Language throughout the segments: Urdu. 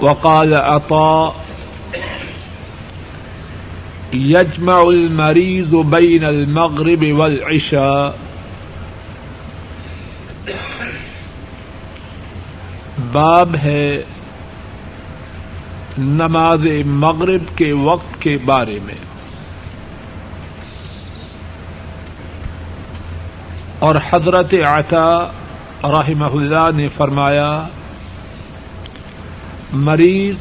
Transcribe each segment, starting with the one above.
وقال عطاء يجمع المريض بين المغرب والعشاء. باب ہے نماز مغرب کے وقت کے بارے میں۔ اور حضرت عطا رحمہ اللہ نے فرمایا مریض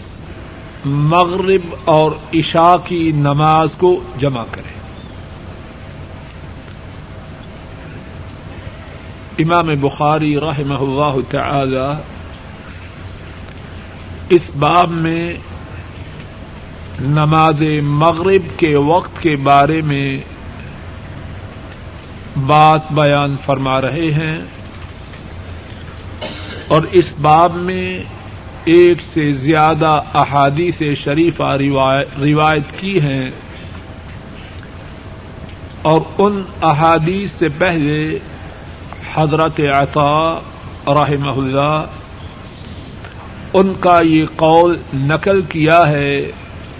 مغرب اور عشاء کی نماز کو جمع کرے۔ امام بخاری رحمہ اللہ تعالی اس باب میں نماز مغرب کے وقت کے بارے میں بات بیان فرما رہے ہیں اور اس باب میں ایک سے زیادہ احادیث شریفہ روایت کی ہیں اور ان احادیث سے پہلے حضرت عطا رحمہ اللہ ان کا یہ قول نقل کیا ہے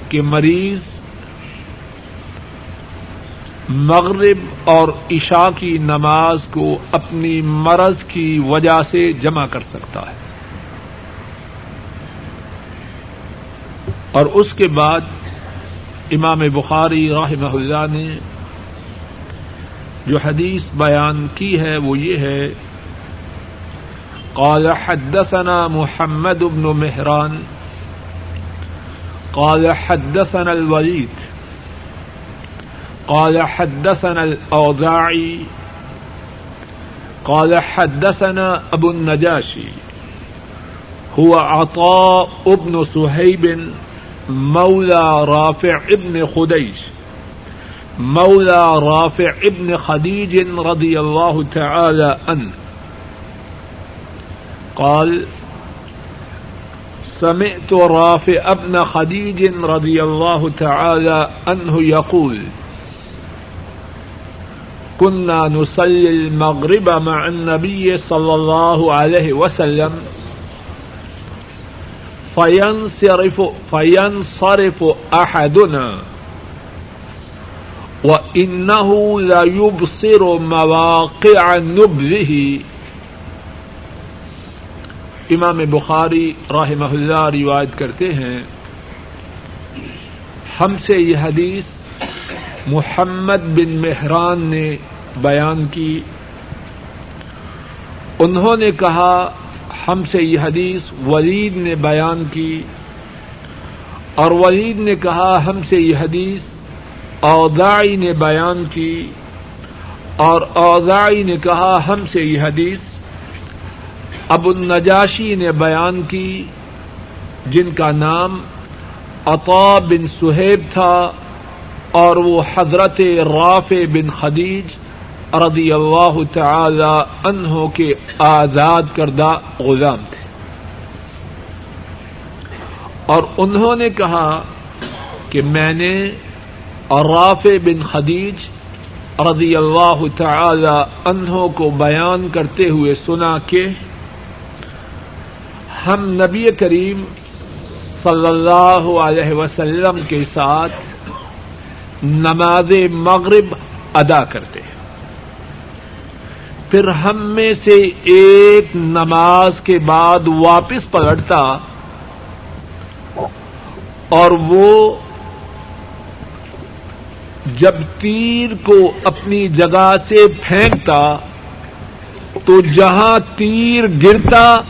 کہ مریض مغرب اور عشاء کی نماز کو اپنی مرض کی وجہ سے جمع کر سکتا ہے۔ اور اس کے بعد امام بخاری رحمہ اللہ نے جو حدیث بیان کی ہے وہ یہ ہے، قال حدثنا محمد بن مهران قال حدثنا الوليد قال حدثنا الأوزاعي قال حدثنا أبو النجاشي هو عطاء بن سهيب مولى رافع ابن خديج مولى رافع ابن خديج رضي الله تعالى عنه قال، سمعت رافع ابن خديج رضي الله تعالى عنه يقول كنا نصلي المغرب مع النبي صلى الله عليه وسلم فین صرف فین صرف فينصرف فينصرف أحدنا وإنه ليبصر مواقع نبذه امام بخاری رحمہ اللہ روایت کرتے ہیں، ہم سے یہ حدیث محمد بن مہران نے بیان کی۔ انہوں نے کہا ہم سے یہ حدیث ولید نے بیان کی اور ولید نے کہا ہم سے یہ حدیث اوزائی نے بیان کی اور اوزائی نے کہا ہم سے یہ حدیث ابو النجاشی نے بیان کی جن کا نام عطا بن سہیب تھا اور وہ حضرت رافع بن خدیج رضی اللہ تعالی عنہ کے آزاد کردہ غلام تھے۔ اور انہوں نے کہا کہ میں نے رافع بن خدیج رضی اللہ تعالی عنہ کو بیان کرتے ہوئے سنا کہ ہم نبی کریم صلی اللہ علیہ وسلم کے ساتھ نماز مغرب ادا کرتے ہیں۔ پھر ہم میں سے ایک نماز کے بعد واپس پلٹتا اور وہ جب تیر کو اپنی جگہ سے پھینکتا تو جہاں تیر گرتا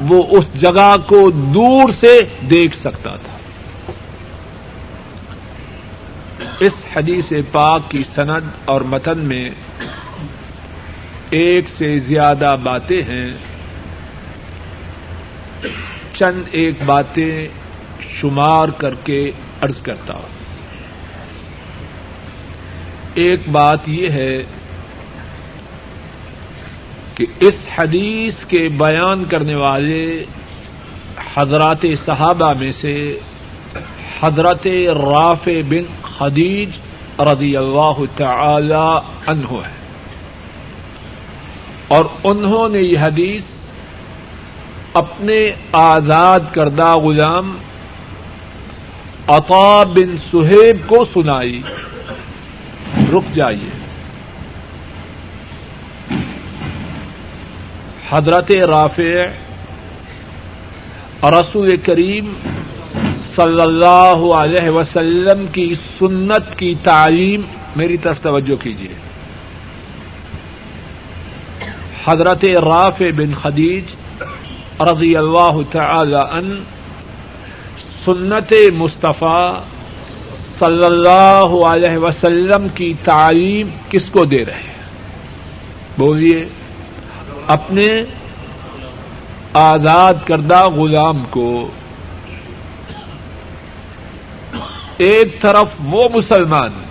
وہ اس جگہ کو دور سے دیکھ سکتا تھا۔ اس حدیث پاک کی سند اور متن میں ایک سے زیادہ باتیں ہیں۔ چند ایک باتیں شمار کر کے ارض کرتا ہوں۔ ایک بات یہ ہے کہ اس حدیث کے بیان کرنے والے حضرات صحابہ میں سے حضرت رافع بن خدیج رضی اللہ تعالی عنہ ہے اور انہوں نے یہ حدیث اپنے آزاد کردہ غلام عطا بن سہیب کو سنائی۔ رک جائیے۔ حضرت رافع رسول کریم صلی اللہ علیہ وسلم کی سنت کی تعلیم، میری طرف توجہ کیجیے۔ حضرت رافع بن خدیج رضی اللہ تعالی ان سنت مصطفیٰ صلی اللہ علیہ وسلم کی تعلیم کس کو دے رہے ہیں؟ بولیے، اپنے آزاد کردہ غلام کو ایک طرف وہ مسلمان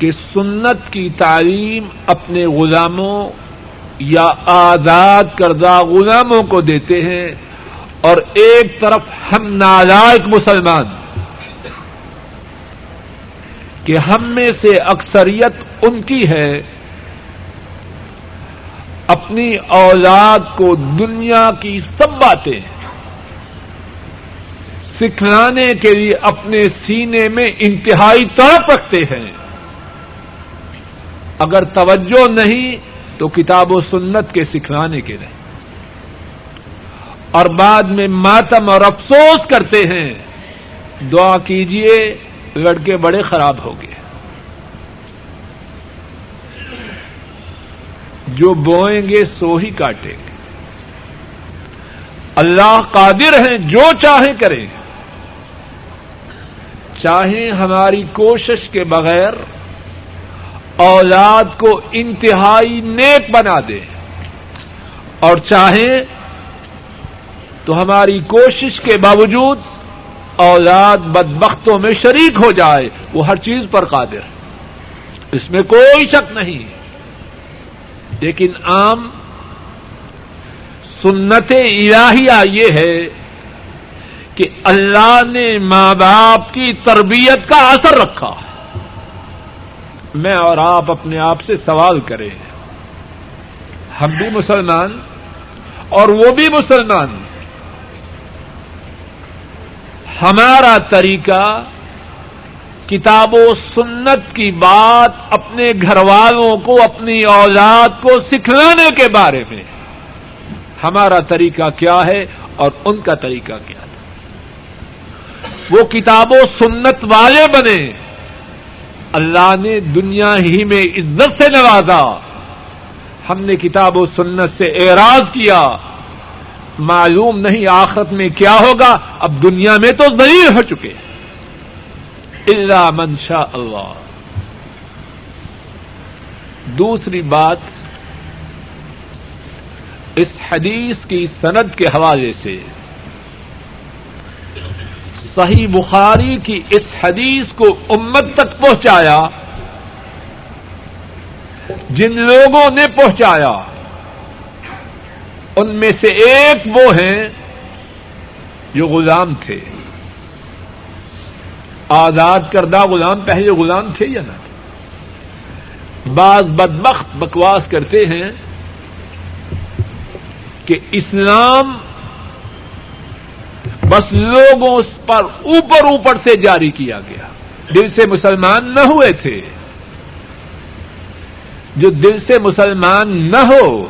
کہ سنت کی تعلیم اپنے غلاموں یا آزاد کردہ غلاموں کو دیتے ہیں اور ایک طرف ہم نالائق مسلمان کہ ہم میں سے اکثریت ان کی ہے اپنی اولاد کو دنیا کی سب باتیں سکھلانے کے لیے اپنے سینے میں انتہائی طرف رکھتے ہیں۔ اگر توجہ نہیں تو کتاب و سنت کے سکھلانے کے نہیں۔ اور بعد میں ماتم اور افسوس کرتے ہیں۔ دعا کیجیے لڑکے بڑے خراب ہو گئے۔ جو بوئیں گے، سو ہی کاٹیں گے۔ اللہ قادر ہیں، جو چاہیں کریں۔ چاہیں ہماری کوشش کے بغیر اولاد کو انتہائی نیک بنا دے اور چاہیں تو ہماری کوشش کے باوجود اولاد بدبختوں میں شریک ہو جائے، وہ ہر چیز پر قادر۔ ہے اس میں کوئی شک نہیں۔ لیکن عام سنت الہیہ یہ ہے کہ اللہ نے ماں باپ کی تربیت کا اثر رکھا۔ ہے میں اور آپ اپنے آپ سے سوال کریں۔ ہم بھی مسلمان اور وہ بھی مسلمان۔ ہمارا طریقہ کتاب و سنت کی بات اپنے گھر والوں کو، اپنی اولاد کو سکھلانے کے بارے میں۔ ہمارا طریقہ کیا ہے اور ان کا طریقہ کیا تھا۔ وہ کتاب و سنت والے بنے۔ اللہ نے دنیا ہی میں عزت سے نوازا۔ ہم نے کتاب و سنت سے اعراض کیا۔ معلوم نہیں آخرت میں کیا ہوگا، اب دنیا میں تو ضرور ہو چکے۔ اللہ منشا اللہ۔ دوسری بات اس حدیث کی سند کے حوالے سے۔ صحیح بخاری کی اس حدیث کو امت تک پہنچایا، جن لوگوں نے پہنچایا، ان میں سے ایک وہ ہیں جو غلام تھے۔ آزاد کردہ غلام، پہلے غلام تھے یا نہ بعض بدبخت بکواس کرتے ہیں کہ اسلام بس لوگوں پر اوپر اوپر سے جاری کیا گیا۔ دل سے مسلمان نہ ہوئے تھے۔ جو دل سے مسلمان نہ ہو،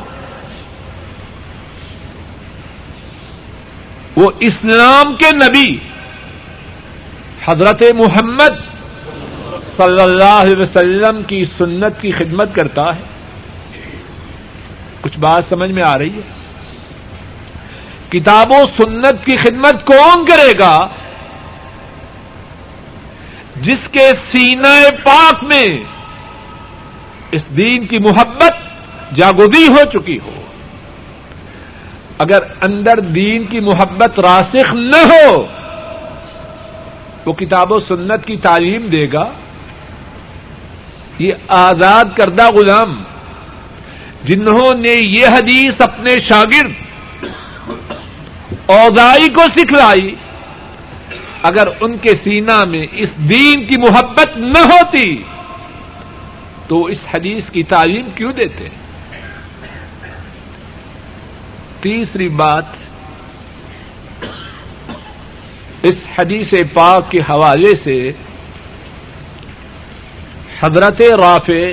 وہ اسلام کے نبی، حضرت محمد صلی اللہ علیہ وسلم کی سنت کی خدمت کرتا ہے۔ کچھ بات سمجھ میں آ رہی ہے؟ کتاب و سنت کی خدمت کون کرے گا جس کے سینہ پاک میں اس دین کی محبت جاگودی ہو چکی ہو؟ اگر اندر دین کی محبت راسخ نہ ہو، وہ کتاب و سنت کی تعلیم دے گا۔ یہ آزاد کردہ غلام جنہوں نے یہ حدیث اپنے شاگرد اوزائی کو سکھلائی۔ اگر ان کے سینا میں اس دین کی محبت نہ ہوتی، تو اس حدیث کی تعلیم کیوں دیتے؟ تیسری بات، اس حدیث پاک کے حوالے سے حضرت رافع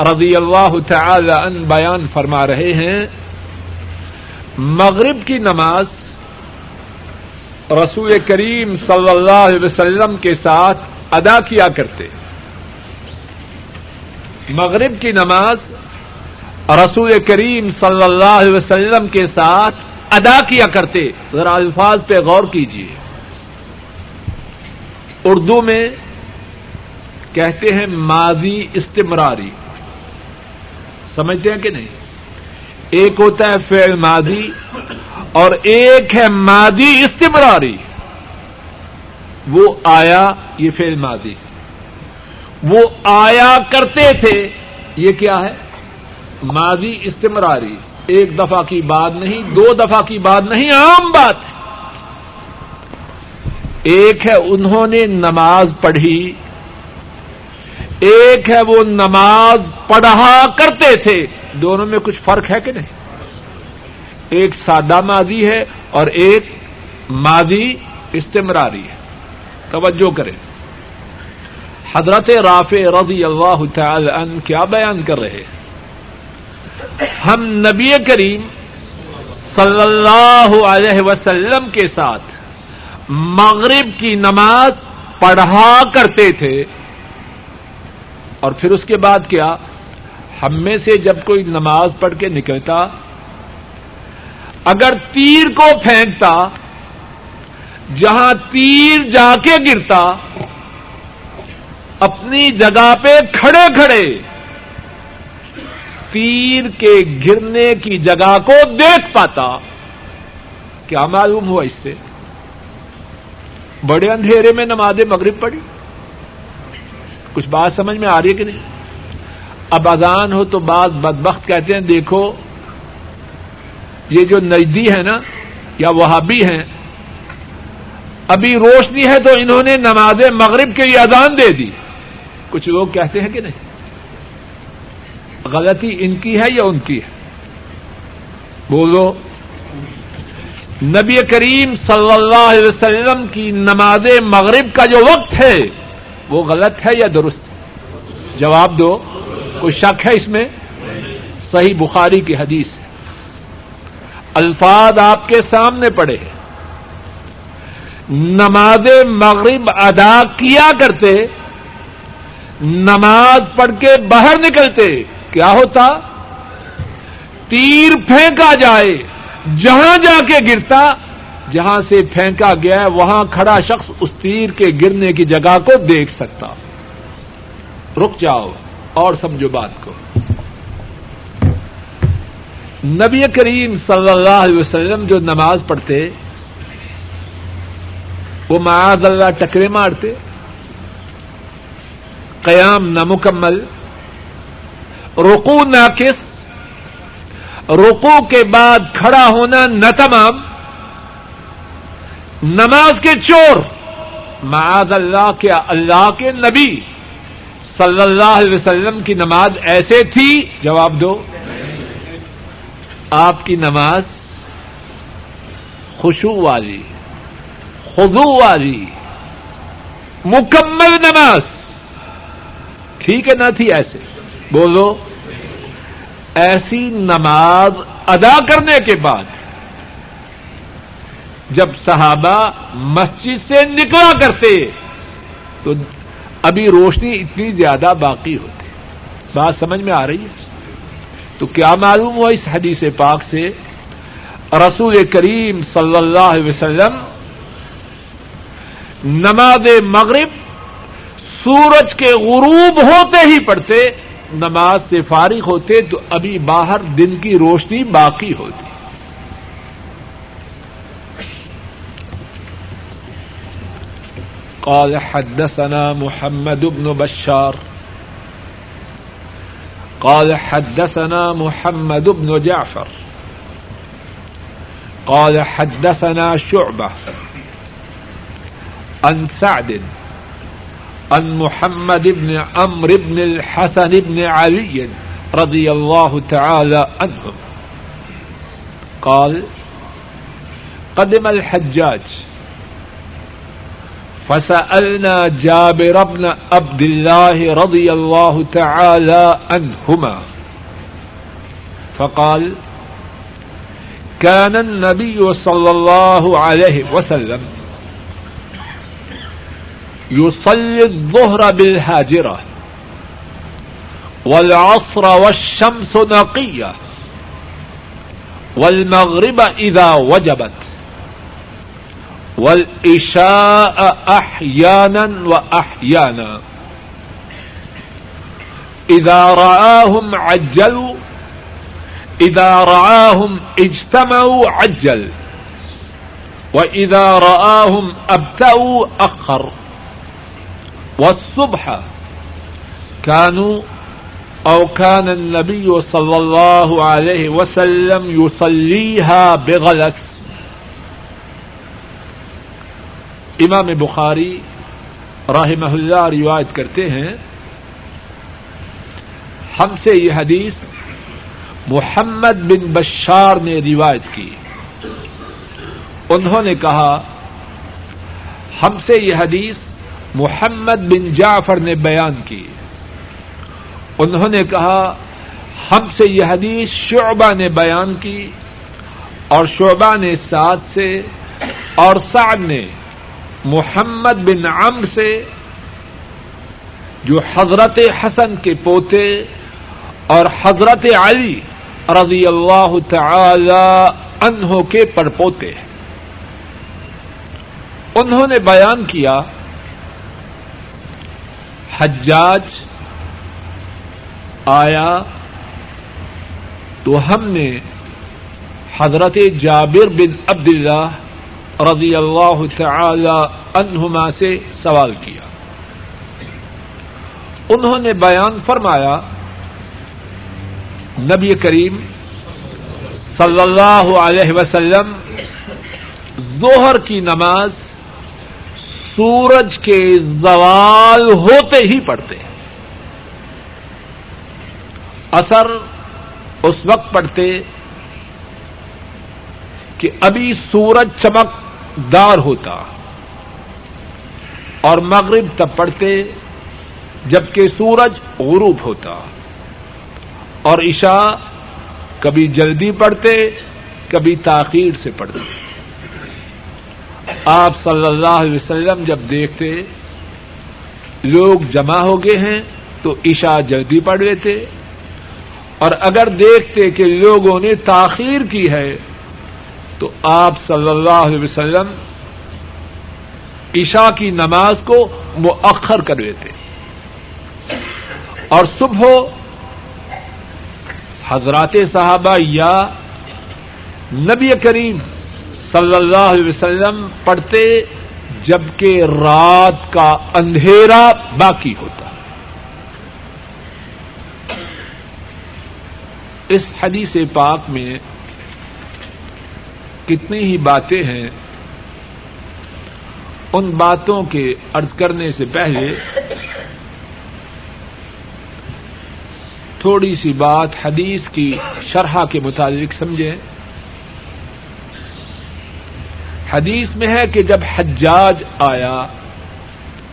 رضی اللہ تعالی ان بیان فرما رہے ہیں، مغرب کی نماز رسول کریم صلی اللہ علیہ وسلم کے ساتھ ادا کیا کرتے۔ مغرب کی نماز رسول کریم صلی اللہ علیہ وسلم کے ساتھ ادا کیا کرتے۔ ذرا الفاظ پہ غور کیجیے اردو میں کہتے ہیں ماضی استمراری۔ سمجھتے ہیں کہ نہیں؟ ایک ہوتا ہے فعل ماضی اور ایک ہے ماضی استمراری۔ وہ آیا، یہ فعل ماضی۔ وہ آیا کرتے تھے، یہ کیا ہے؟ ماضی استمراری۔ ایک دفعہ کی بات نہیں، دو دفعہ کی بات نہیں، عام بات ہے۔ ایک ہے انہوں نے نماز پڑھی۔ ایک ہے وہ نماز پڑھا کرتے تھے۔ دونوں میں کچھ فرق ہے کہ نہیں؟ ایک سادہ ماضی ہے اور ایک ماضی استمراری ہے۔ توجہ کریں۔ حضرت رافع رضی اللہ تعالی عنہ کیا بیان کر رہے ہم نبی کریم صلی اللہ علیہ وسلم کے ساتھ مغرب کی نماز پڑھا کرتے تھے۔ اور پھر اس کے بعد کیا؟ ہم میں سے جب کوئی نماز پڑھ کے نکلتا اگر تیر کو پھینکتا، جہاں تیر جا کے گرتا، اپنی جگہ پہ کھڑے کھڑے، تیر کے گرنے کی جگہ کو دیکھ پاتا، کیا معلوم ہوا اس سے؟ بڑے اندھیرے میں نماز مغرب پڑی کچھ بات سمجھ میں آ رہی ہے کہ نہیں؟ اب اذان ہو تو بعض بدبخت کہتے ہیں، دیکھو یہ جو نزدی ہے نا، یا وہابی ہیں، ابھی روشنی ہے تو انہوں نے نماز مغرب کے لیے اذان دے دی۔ کچھ لوگ کہتے ہیں کہ نہیں؟ غلطی ان کی ہے یا ان کی ہے؟ بولو۔ نبی کریم صلی اللہ علیہ وسلم کی نماز مغرب کا جو وقت ہے، وہ غلط ہے یا درست؟ ہے جواب دو۔ کوئی شک ہے اس میں؟ صحیح بخاری کی حدیث۔ ہے الفاظ آپ کے سامنے پڑے نماز مغرب ادا کیا کرتے نماز پڑھ کے باہر نکلتے کیا ہوتا تیر پھینکا جائے جہاں جا کے گرتا جہاں سے پھینکا گیا ہے وہاں کھڑا شخص اس تیر کے گرنے کی جگہ کو دیکھ سکتا رک جاؤ اور سمجھو بات کو نبی کریم صلی اللہ علیہ وسلم جو نماز پڑھتے، وہ معاذ اللہ ٹکرے مارتے، قیام نامکمل رکو ناقص رکو کے بعد کھڑا ہونا نہ تمام نماز کے چور، معاذ اللہ کے اللہ کے نبی صلی اللہ علیہ وسلم کی نماز ایسے تھی؟ جواب دو۔ آپ کی نماز خوشو والی خضو والی، مکمل نماز۔ ٹھیک ہے، نہ تھی ایسے۔ بولو، ایسی نماز ادا کرنے کے بعد جب صحابہ مسجد سے نکلا کرتے، تو ابھی روشنی اتنی زیادہ باقی ہوتی۔ بات سمجھ میں آ رہی ہے؟ تو کیا معلوم ہوا اس حدیث پاک سے؟ رسول کریم صلی اللہ علیہ وسلم نماز مغرب سورج کے غروب ہوتے ہی پڑھتے، نماز سے فارغ ہوتے تو ابھی باہر دن کی روشنی باقی ہوتی۔ قال حدثنا محمد بن بشار۔ قال حدثنا محمد بن جعفر. قال حدثنا شعبة عن سعد عن محمد بن عمرو بن الحسن بن علي رضي الله تعالى عنهم. قال قدم الحجاج فسألنا جابر بن عبد الله رضي الله تعالى عنهما فقال كان النبي صلى الله عليه وسلم يصلي الظهر بالهاجرة والعصر والشمس نقية والمغرب إذا وجبت. والعشاء احيانا واحيانا اذا رآهم عجلوا اذا رآهم اجتمعوا عجل. واذا رآهم ابتأوا اخر والصبح كانوا او كان النبي صلى الله عليه وسلم يصليها بغلس. امام بخاری راہ اللہ روایت کرتے ہیں، ہم سے یہ حدیث محمد بن بشار نے روایت کی۔ انہوں نے کہا، ہم سے یہ حدیث محمد بن جعفر نے بیان کی۔ انہوں نے کہا، ہم سے یہ حدیث شعبہ نے بیان کی اور شعبہ نے سعد سے اور سعد نے محمد بن عم سے، جو حضرت حسن کے پوتے اور حضرت علی رضی اللہ تعالی انہوں کے پڑپوتے ہیں۔ انہوں نے بیان کیا، حجاج آیا تو ہم نے حضرت جابر بن عبد اللہ رضی اللہ تعالی عنہما سے سوال کیا۔ انہوں نے بیان فرمایا، نبی کریم صلی اللہ علیہ وسلم ظہر کی نماز سورج کے زوال ہوتے ہی پڑھتے اثر اس وقت پڑھتے کہ ابھی سورج چمک دار ہوتا اور مغرب تب پڑتے جبکہ سورج غروب ہوتا اور عشاء کبھی جلدی پڑتے کبھی تاخیر سے پڑتے آپ صلی اللہ علیہ وسلم جب دیکھتے، لوگ جمع ہو گئے ہیں تو عشاء جلدی پڑھ لیتے۔ اور اگر دیکھتے کہ لوگوں نے تاخیر کی ہے تو آپ صلی اللہ علیہ وسلم عشاء کی نماز کو مؤخر کر دیتے۔ اور صبح حضرات صحابہ یا نبی کریم صلی اللہ علیہ وسلم پڑھتے جبکہ رات کا اندھیرا باقی ہوتا۔ اس حدیث پاک میں کتنی ہی باتیں ہیں، ان باتوں کے ارض کرنے سے پہلے تھوڑی سی بات حدیث کی شرح کے متعلق سمجھیں۔ حدیث میں ہے کہ جب حجاج آیا،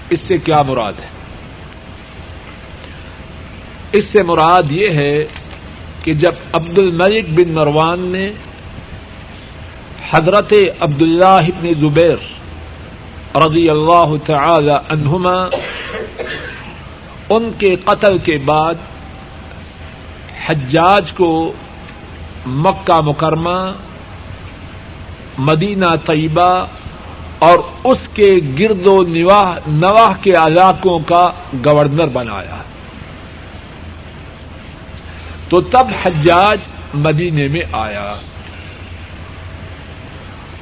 اس سے کیا مراد ہے؟ اس سے مراد یہ ہے کہ جب عبد الملک بن مروان نے حضرت عبد اللہ ابن زبیر رضی اللہ تعالی عنہما، ان کے قتل کے بعد حجاج کو مکہ مکرمہ، مدینہ طیبہ اور اس کے گرد و نواح نواح کے علاقوں کا گورنر بنایا۔ تو تب حجاج مدینے میں آیا۔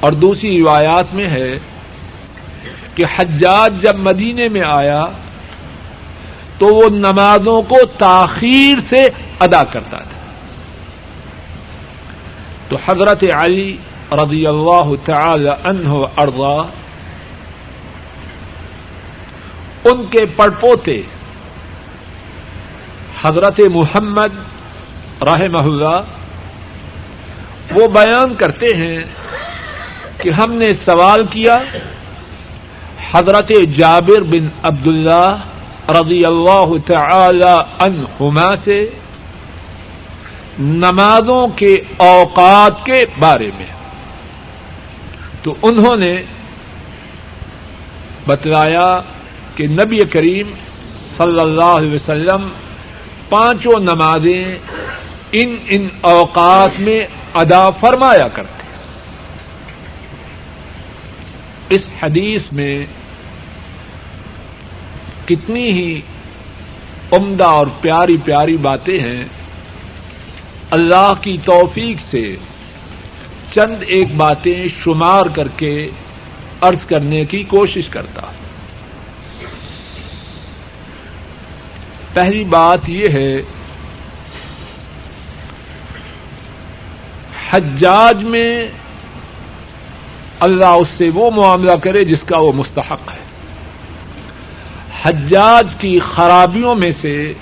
اور دوسری روایات میں ہے کہ حجاج جب مدینے میں آیا تو وہ نمازوں کو تاخیر سے ادا کرتا تھا۔ تو حضرت علی رضی اللہ تعالی عنہ ارضا ان کے پڑپوتے حضرت محمد رحمہ اللہ وہ بیان کرتے ہیں کہ ہم نے سوال کیا حضرت جابر بن عبد اللہ رضی اللہ تعالی عنہما سے نمازوں کے اوقات کے بارے میں۔ تو انہوں نے بتلایا کہ نبی کریم صلی اللہ علیہ وسلم پانچوں نمازیں ان ان اوقات میں ادا فرمایا کرتے اس حدیث میں کتنی ہی عمدہ اور پیاری پیاری باتیں ہیں، اللہ کی توفیق سے چند ایک باتیں شمار کر کے ارض کرنے کی کوشش کرتا۔ پہلی بات یہ ہے، حجاج میں اللہ اس سے وہ معاملہ کرے جس کا وہ مستحق ہے۔ حجاج کی خرابیوں میں سے،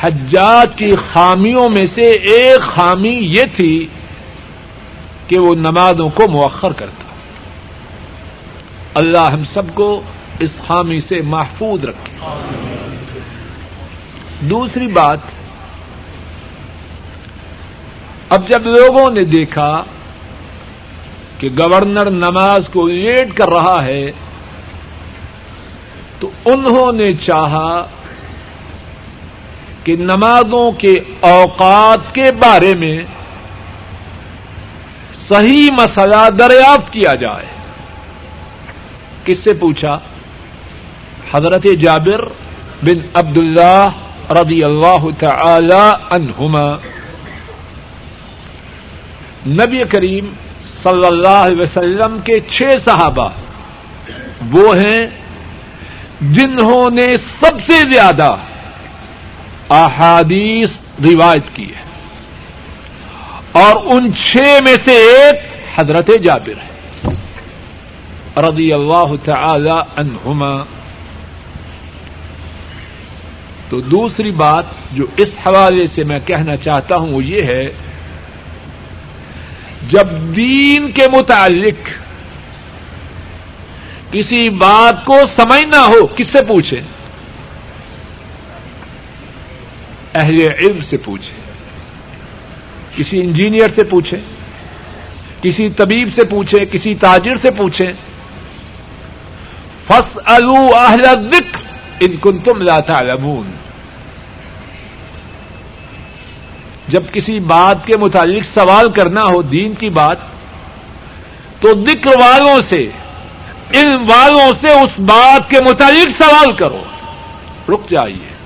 حجاج کی خامیوں میں سے ایک خامی یہ تھی کہ وہ نمازوں کو مؤخر کرتا۔ اللہ ہم سب کو اس خامی سے محفوظ رکھے۔ دوسری بات، اب جب لوگوں نے دیکھا کہ گورنر نماز کو لیٹ کر رہا ہے، تو انہوں نے چاہا کہ نمازوں کے اوقات کے بارے میں صحیح مسئلہ دریافت کیا جائے۔ کس سے پوچھا؟ حضرت جابر بن عبد اللہ رضی اللہ تعالی عنہما۔ نبی کریم صلی اللہ علیہ وسلم کے چھ صحابہ وہ ہیں جنہوں نے سب سے زیادہ احادیث روایت کی ہے اور ان چھ میں سے ایک حضرت جابر ہے۔ رضی اللہ تعالی عنہما۔ تو دوسری بات جو اس حوالے سے میں کہنا چاہتا ہوں وہ یہ ہے جب دین کے متعلق کسی بات کو سمجھنا ہو، کس سے پوچھیں؟ اہل علم سے پوچھیں۔ کسی انجینئر سے پوچھیں، کسی طبیب سے پوچھیں، کسی تاجر سے پوچھیں۔ فس الو اہل ذکر ان کن تم لاتا لمون جب کسی بات کے متعلق سوال کرنا ہو دین کی بات، تو ذکر والوں سے ان والوں سے اس بات کے متعلق سوال کرو۔ رک جائیے۔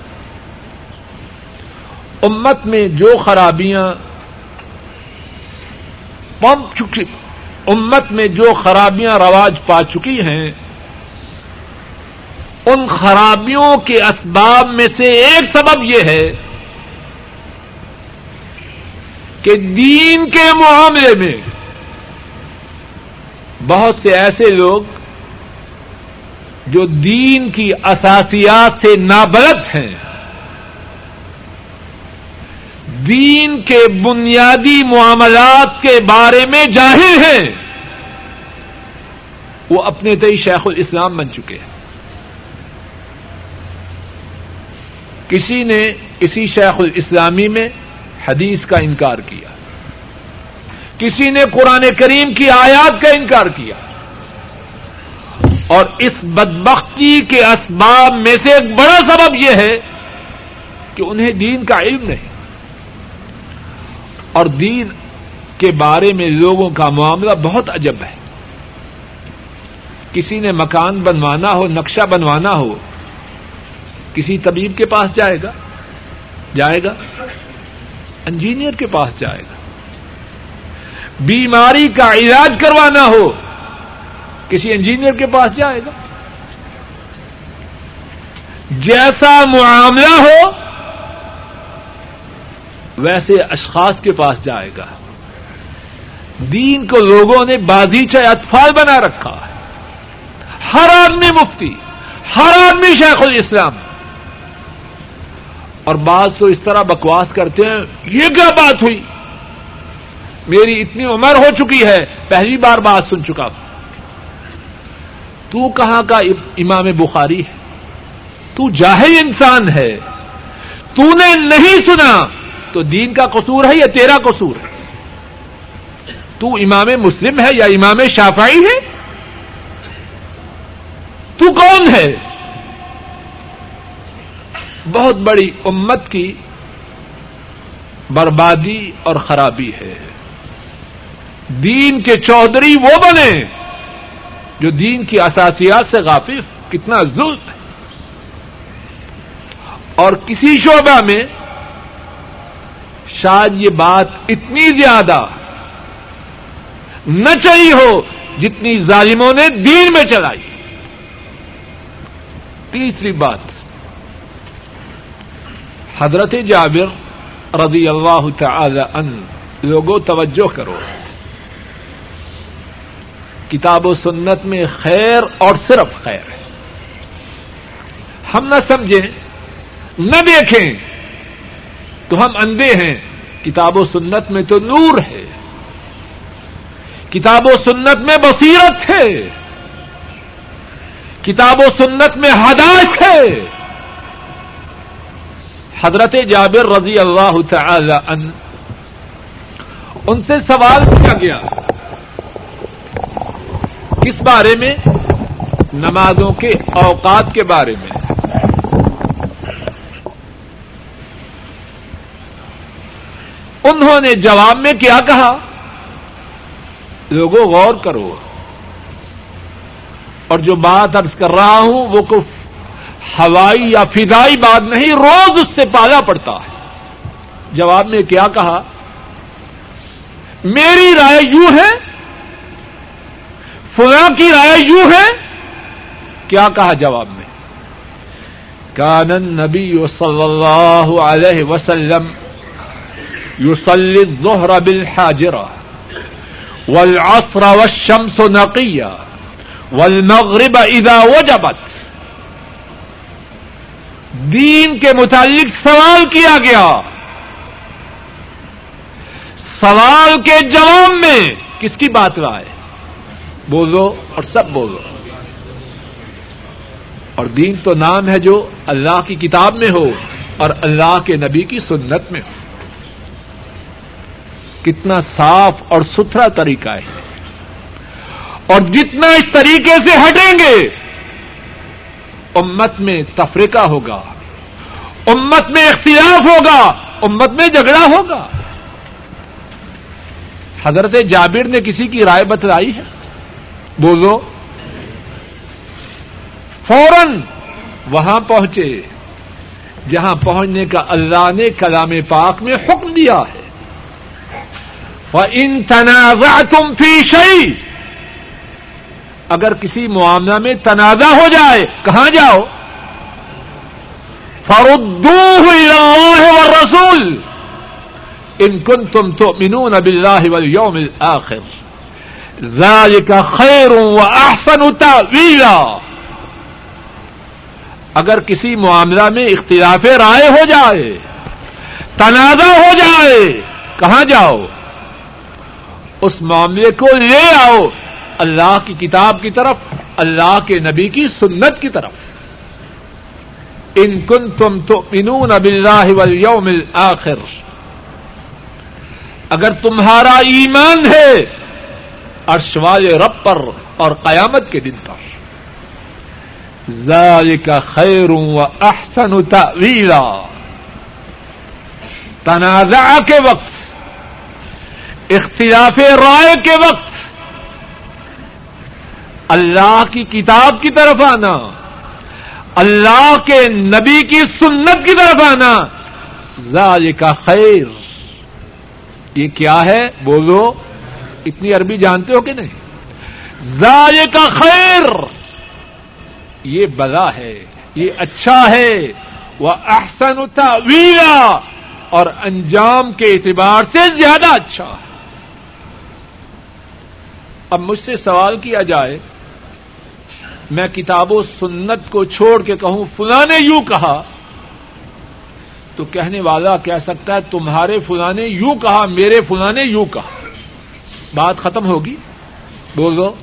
امت میں جو خرابیاں پمپ چکی امت میں جو خرابیاں رواج پا چکی ہیں، ان خرابیوں کے اسباب میں سے ایک سبب یہ ہے کہ دین کے معاملے میں بہت سے ایسے لوگ جو دین کی اساسیات سے نابلد ہیں، دین کے بنیادی معاملات کے بارے میں جاہر ہیں، وہ اپنے تئی شیخ الاسلام بن چکے ہیں۔ کسی نے اسی شیخ الاسلامی میں حدیث کا انکار کیا کسی نے قرآن کریم کی آیات کا انکار کیا اور اس بدبختی کے اسباب میں سے ایک بڑا سبب یہ ہے کہ انہیں دین کا علم نہیں اور دین کے بارے میں لوگوں کا معاملہ بہت عجب ہے کسی نے مکان بنوانا ہو، نقشہ بنوانا ہو، کسی طبیب کے پاس جائے گا جائے گا انجینئر کے پاس جائے گا۔ بیماری کا علاج کروانا ہو، کسی انجینئر کے پاس جائے گا۔ جیسا معاملہ ہو، ویسے اشخاص کے پاس جائے گا۔ دین کو لوگوں نے بازیچہ اطفال بنا رکھا۔ ہے ہر آدمی مفتی، ہر آدمی شیخ الاسلام۔ اور بعض تو اس طرح بکواس کرتے ہیں، یہ کیا بات ہوئی؟ میری اتنی عمر ہو چکی ہے، پہلی بار بات سن چکا تو کہاں کا امام بخاری ہے؟ تو جاہل انسان ہے۔ تو نے نہیں سنا، تو دین کا قصور ہے یا تیرا قصور ہے؟ تو امام مسلم ہے یا امام شافعی ہے؟ تو کون ہے؟ بہت بڑی امت کی بربادی اور خرابی ہے۔ دین کے چودھری وہ بنے جو دین کی اساسیات سے غافف کتنا ظلم ہے۔ اور کسی شعبہ میں شاید یہ بات اتنی زیادہ نہ چلی ہو جتنی ظالموں نے دین میں چلائی۔ تیسری بات حضرت جابر رضی اللہ تعالی ان لوگوں توجہ کرو۔ کتاب و سنت میں خیر اور صرف خیر۔ ہے ہم نہ سمجھیں، نہ دیکھیں۔ تو ہم اندھے ہیں، کتاب و سنت میں تو نور ہے۔ کتاب و سنت میں بصیرت ہے۔ کتاب و سنت میں ہدایت ہے۔ حضرت جابر رضی اللہ تعالی ان ان سے سوال کیا گیا، کس بارے میں؟ نمازوں کے اوقات کے بارے میں۔ انہوں نے جواب میں کیا کہا؟ لوگوں غور کرو، اور جو بات ارض کر رہا ہوں وہ کچھ ہوائی یا فضائی بات نہیں، روز اس سے پالا پڑتا ہے۔ جواب میں کیا کہا؟ میری رائے یوں ہے، فلاں کی رائے یوں ہے۔ کیا کہا جواب میں؟ کانن نبی صلی اللہ علیہ وسلم یوسل الظہر بالحاجرہ والعصر والشمس نقیہ والمغرب اذا وجبت۔ دین کے متعلق سوال کیا گیا۔ سوال کے جواب میں کس کی بات رائے بولو اور سب بولو۔ اور دین تو نام ہے جو اللہ کی کتاب میں ہو اور اللہ کے نبی کی سنت میں ہو۔ کتنا صاف اور ستھرا طریقہ ہے۔ اور جتنا اس طریقے سے ہٹیں گے امت میں تفریقہ ہوگا۔ امت میں اختلاف ہوگا۔ امت میں جھگڑا ہوگا۔ حضرت جابر نے کسی کی رائے بتلائی ہے؟ بولو۔ فوراً وہاں پہنچے، جہاں پہنچنے کا اللہ نے کلام پاک میں حکم دیا ہے۔ ان تنازع تم فی شعی اگر کسی معاملہ میں تنازع ہو جائے، کہاں جاؤ؟ فردو رسول ان کن تم تو منون اب اللہ یوم آخر کا خیر و احسن ویلا اگر کسی معاملہ میں اختلاف رائے ہو جائے، تنازع ہو جائے، کہاں جاؤ؟ اس معاملے کو لے آؤ۔ اللہ کی کتاب کی طرف، اللہ کے نبی کی سنت کی طرف۔ ان کن تم تو انون اب اللہ آخر اگر تمہارا ایمان ہے ارشوال رب پر اور قیامت کے دن پر۔ کا خیر و احسن تعویلا تنازع کے وقت، اختلاف رائے کے وقت اللہ کی کتاب کی طرف آنا، اللہ کے نبی کی سنت کی طرف آنا۔ زال کا خیر۔ یہ کیا ہے؟ بولو، اتنی عربی جانتے ہو کہ نہیں؟ زال کا خیر۔ یہ بلا ہے، یہ اچھا ہے۔ وہ احسن ویرا اور انجام کے اعتبار سے زیادہ اچھا۔ ہے اب مجھ سے سوال کیا جائے میں کتاب و سنت کو چھوڑ کے کہوں فلاں نے یوں کہا۔ تو کہنے والا کہہ سکتا ہے، تمہارے فلاں نے یوں کہا، میرے فلاں نے یوں کہا۔ بات ختم ہوگی؟ بولو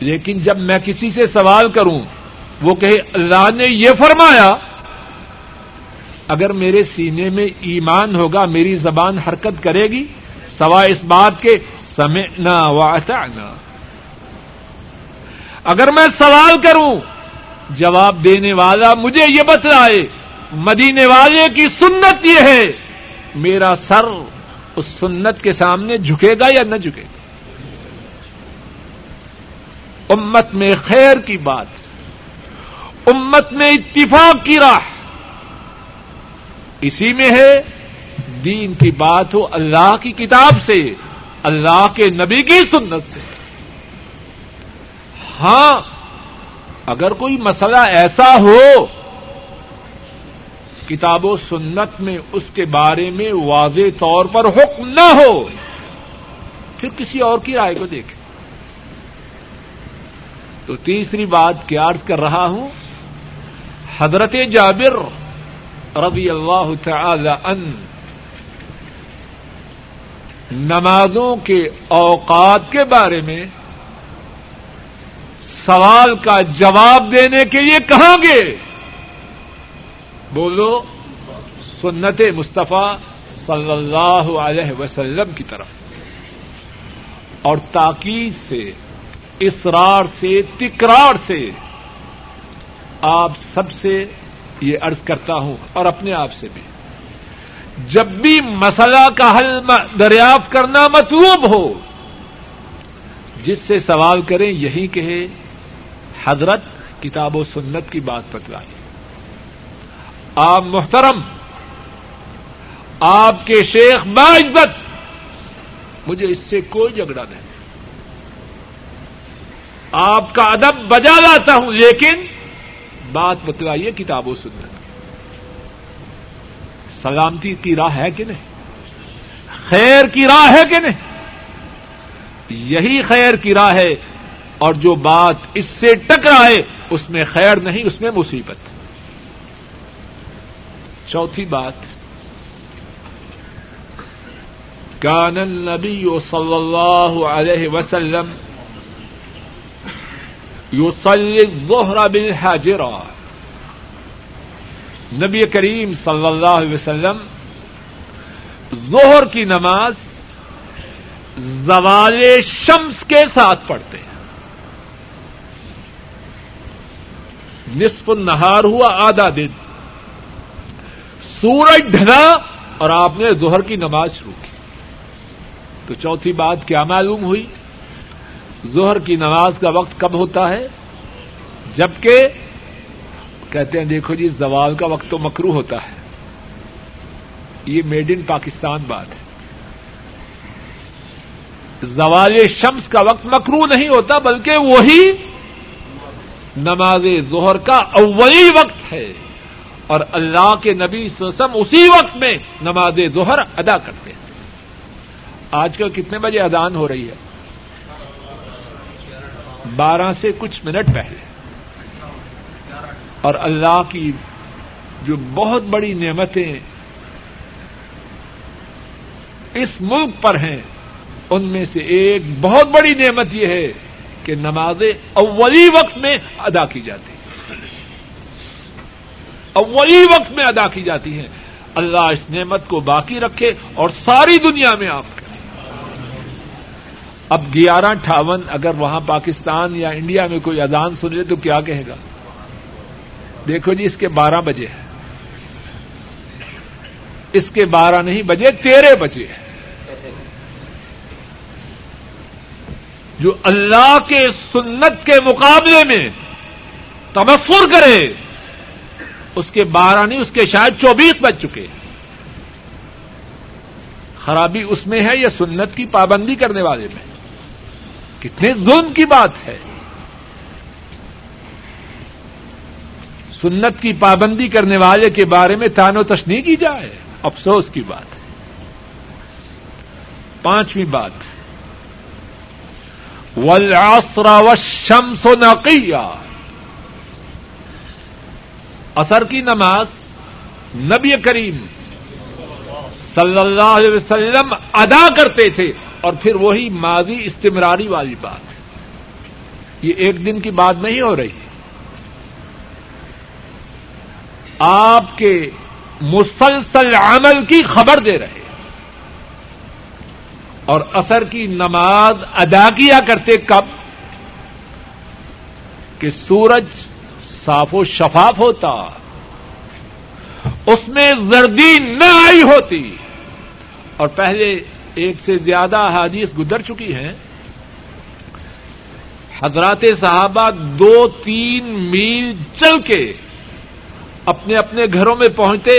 لیکن جب میں کسی سے سوال کروں، وہ کہے، اللہ نے یہ فرمایا، اگر میرے سینے میں ایمان ہوگا، میری زبان حرکت کرے گی، سوا اس بات کے، سمعنا واطعنا اگر میں سوال کروں، جواب دینے والا مجھے یہ بتلائے، مدینے والے کی سنت یہ ہے، میرا سر اس سنت کے سامنے جھکے گا یا نہ جھکے گا؟ امت میں خیر کی بات، امت میں اتفاق کی راہ، اسی میں ہے دین کی بات ہو اللہ کی کتاب سے، اللہ کے نبی کی سنت سے۔ ہاں اگر کوئی مسئلہ ایسا ہو، کتاب و سنت میں اس کے بارے میں واضح طور پر حکم نہ ہو، پھر کسی اور کی رائے کو دیکھیں۔ تو تیسری بات کیا عرض کر رہا ہوں؟ حضرت جابر رضی اللہ تعالی ان نمازوں کے اوقات کے بارے میں سوال کا جواب دینے کے لیے کہاں گے؟ بولو، سنت مصطفیٰ صلی اللہ علیہ وسلم کی طرف۔ اور تاکید سے اسرار سے، تکرار سے آپ سب سے یہ عرض کرتا ہوں، اور اپنے آپ سے بھی۔ جب بھی مسئلہ کا حل دریافت کرنا مطلوب ہو، جس سے سوال کریں یہی کہے حضرت کتاب و سنت کی بات بتلائی آپ محترم، آپ کے شیخ باعزت مجھے اس سے کوئی جھگڑا نہیں۔ آپ کا ادب بجا لاتا ہوں، لیکن بات بتلائیے کتاب و سنت سلامتی کی راہ ہے کہ نہیں؟ خیر کی راہ ہے کہ نہیں؟ یہی خیر کی راہ ہے اور جو بات اس سے ٹکرائے، اس میں خیر نہیں، اس میں مصیبت۔ چوتھی بات۔ کان النبی صلی اللہ علیہ وسلم یوسل الظہر بالحاجرہ نبی کریم صلی اللہ علیہ وسلم ظہر کی نماز زوال شمس کے ساتھ پڑھتے ہیں۔ نصف النہار ہوا آدھا دن۔ سورج ڈھنا اور آپ نے ظہر کی نماز شروع کی۔ تو چوتھی بات کیا معلوم ہوئی؟ ظہر کی نماز کا وقت کب ہوتا ہے؟ جبکہ کہتے ہیں، دیکھو جی زوال کا وقت تو مکرو ہوتا ہے۔ یہ میڈ ان پاکستان بات ہے۔ زوال شمس کا وقت مکرو نہیں ہوتا، بلکہ وہی نماز ظہر کا اولی وقت ہے اور اللہ کے نبی سسم اسی وقت میں نماز ظہر ادا کرتے ہیں۔ آج کل کتنے بجے ادان ہو رہی ہے؟ بارہ سے کچھ منٹ پہلے۔ اور اللہ کی جو بہت بڑی نعمتیں اس ملک پر ہیں، ان میں سے ایک بہت بڑی نعمت یہ ہے کہ نمازیں اولی وقت میں ادا کی جاتی ہیں۔ اولی وقت میں ادا کی جاتی ہیں۔ اللہ اس نعمت کو باقی رکھے اور ساری دنیا میں آپ کریں اب گیارہ اٹھاون اگر وہاں پاکستان یا انڈیا میں کوئی اذان سنے تو کیا کہے گا؟ دیکھو جی اس کے بارہ بجے ہے اس کے بارہ نہیں بجے، تیرہ بجے ہے جو اللہ کے سنت کے مقابلے میں تبصر کرے، اس کے بارہ نہیں، اس کے شاید چوبیس بج چکے خرابی اس میں ہے یا سنت کی پابندی کرنے والے میں؟ کتنے ظلم کی بات ہے۔ سنت کی پابندی کرنے والے کے بارے میں تان و تشنی کی جائے، افسوس کی بات ہے۔ پانچویں بات۔ والعصر والشمس نقیہ اثر کی نماز نبی کریم صلی اللہ علیہ وسلم ادا کرتے تھے اور پھر وہی ماضی استمراری والی بات یہ ایک دن کی بات نہیں ہو رہی۔ آپ کے مسلسل عمل کی خبر دے رہے۔ اور اثر کی نماز ادا کیا کرتے کب؟ کہ سورج صاف و شفاف ہوتا، اس میں زردی نہ آئی ہوتی۔ اور پہلے ایک سے زیادہ حادیث گزر چکی ہیں۔ حضرات صحابہ دو تین میل چل کے اپنے اپنے گھروں میں پہنچتے،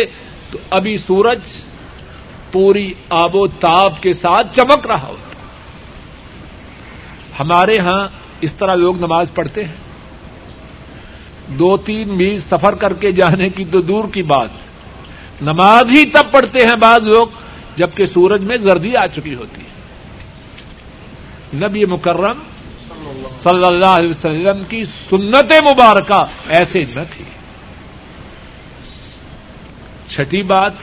تو ابھی سورج پوری آب و تاب کے ساتھ چمک رہا ہوتا ہمارے ہاں اس طرح لوگ نماز پڑھتے ہیں۔ دو تین میل سفر کر کے جانے کی تو دور کی بات۔ نماز ہی تب پڑھتے ہیں بعض لوگ جبکہ سورج میں زردی آ چکی ہوتی ہے۔ نبی مکرم صلی اللہ علیہ وسلم کی سنت مبارکہ ایسے نہ تھی۔ چھٹی بات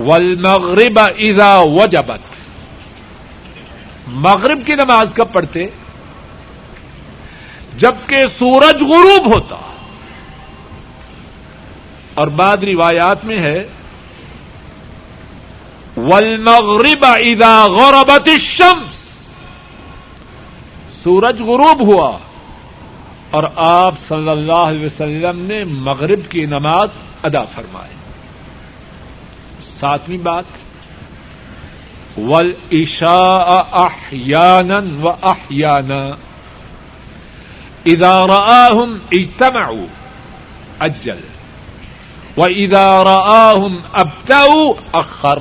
والمغرب اذا وجبت۔ مغرب کی نماز کب پڑھتے؟ جبکہ سورج غروب ہوتا۔ اور بعد روایات میں ہے، والمغرب اذا غربت الشمس۔ سورج غروب ہوا۔ اور آپ صلی اللہ علیہ وسلم نے مغرب کی نماز ادا فرمائی۔ ساتویں بات ول عشا احیان و احیانا ادارہ ہم اجتمع اجل و ادارہ ہم ابتا اخر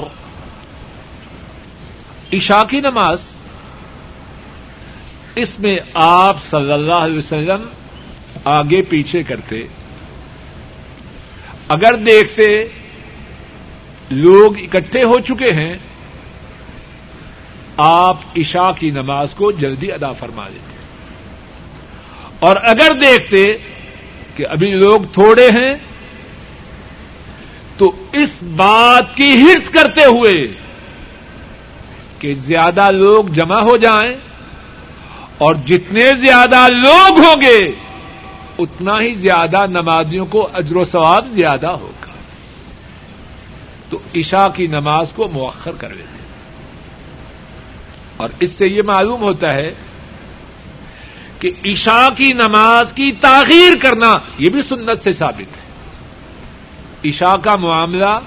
عشا کی نماز، اس میں آپ صلی اللہ علیہ وسلم آگے پیچھے کرتے، اگر دیکھتے لوگ اکٹھے ہو چکے ہیں، آپ عشاء کی نماز کو جلدی ادا فرما دیتے۔ اور اگر دیکھتے کہ ابھی لوگ تھوڑے ہیں، تو اس بات کی ہرس کرتے ہوئے کہ زیادہ لوگ جمع ہو جائیں اور جتنے زیادہ لوگ ہوں گے، اتنا ہی زیادہ نمازیوں کو اجر و ثواب زیادہ ہوگا۔ تو عشاء کی نماز کو مؤخر کر لیتے اور اس سے یہ معلوم ہوتا ہے کہ عشاء کی نماز کی تاخیر کرنا یہ بھی سنت سے ثابت ہے۔ عشاء کا معاملہ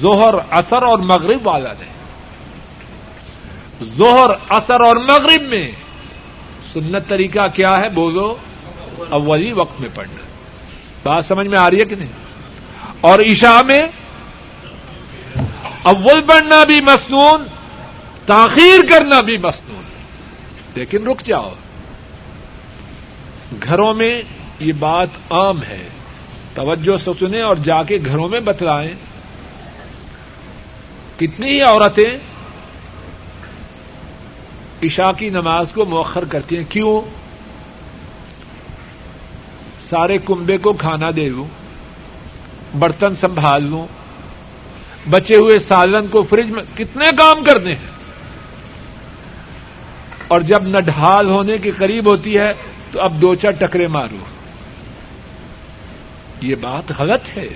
ظہر اثر اور مغرب والا نہیں ظہر اثر اور مغرب میں سنت طریقہ کیا ہے؟ بولو اولی وقت میں پڑھنا۔ بات سمجھ میں آ رہی ہے کہ نہیں؟ اور عشاء میں اول پڑھنا بھی مصنون تاخیر کرنا بھی مصنون لیکن رک جاؤ۔ گھروں میں یہ بات عام ہے۔ توجہ سے سنیں اور جا کے گھروں میں بتلائیں۔ کتنی ہی عورتیں عشاء کی نماز کو مؤخر کرتی ہیں۔ کیوں؟ سارے کنبے کو کھانا دے لوں برتن سنبھال لوں، بچے ہوئے سالن کو فریج میں کتنے کام کرنے ہیں؟ اور جب نہ ڈھال ہونے کے قریب ہوتی ہے تو اب دو چار ٹکرے مارو۔ یہ بات غلط ہے۔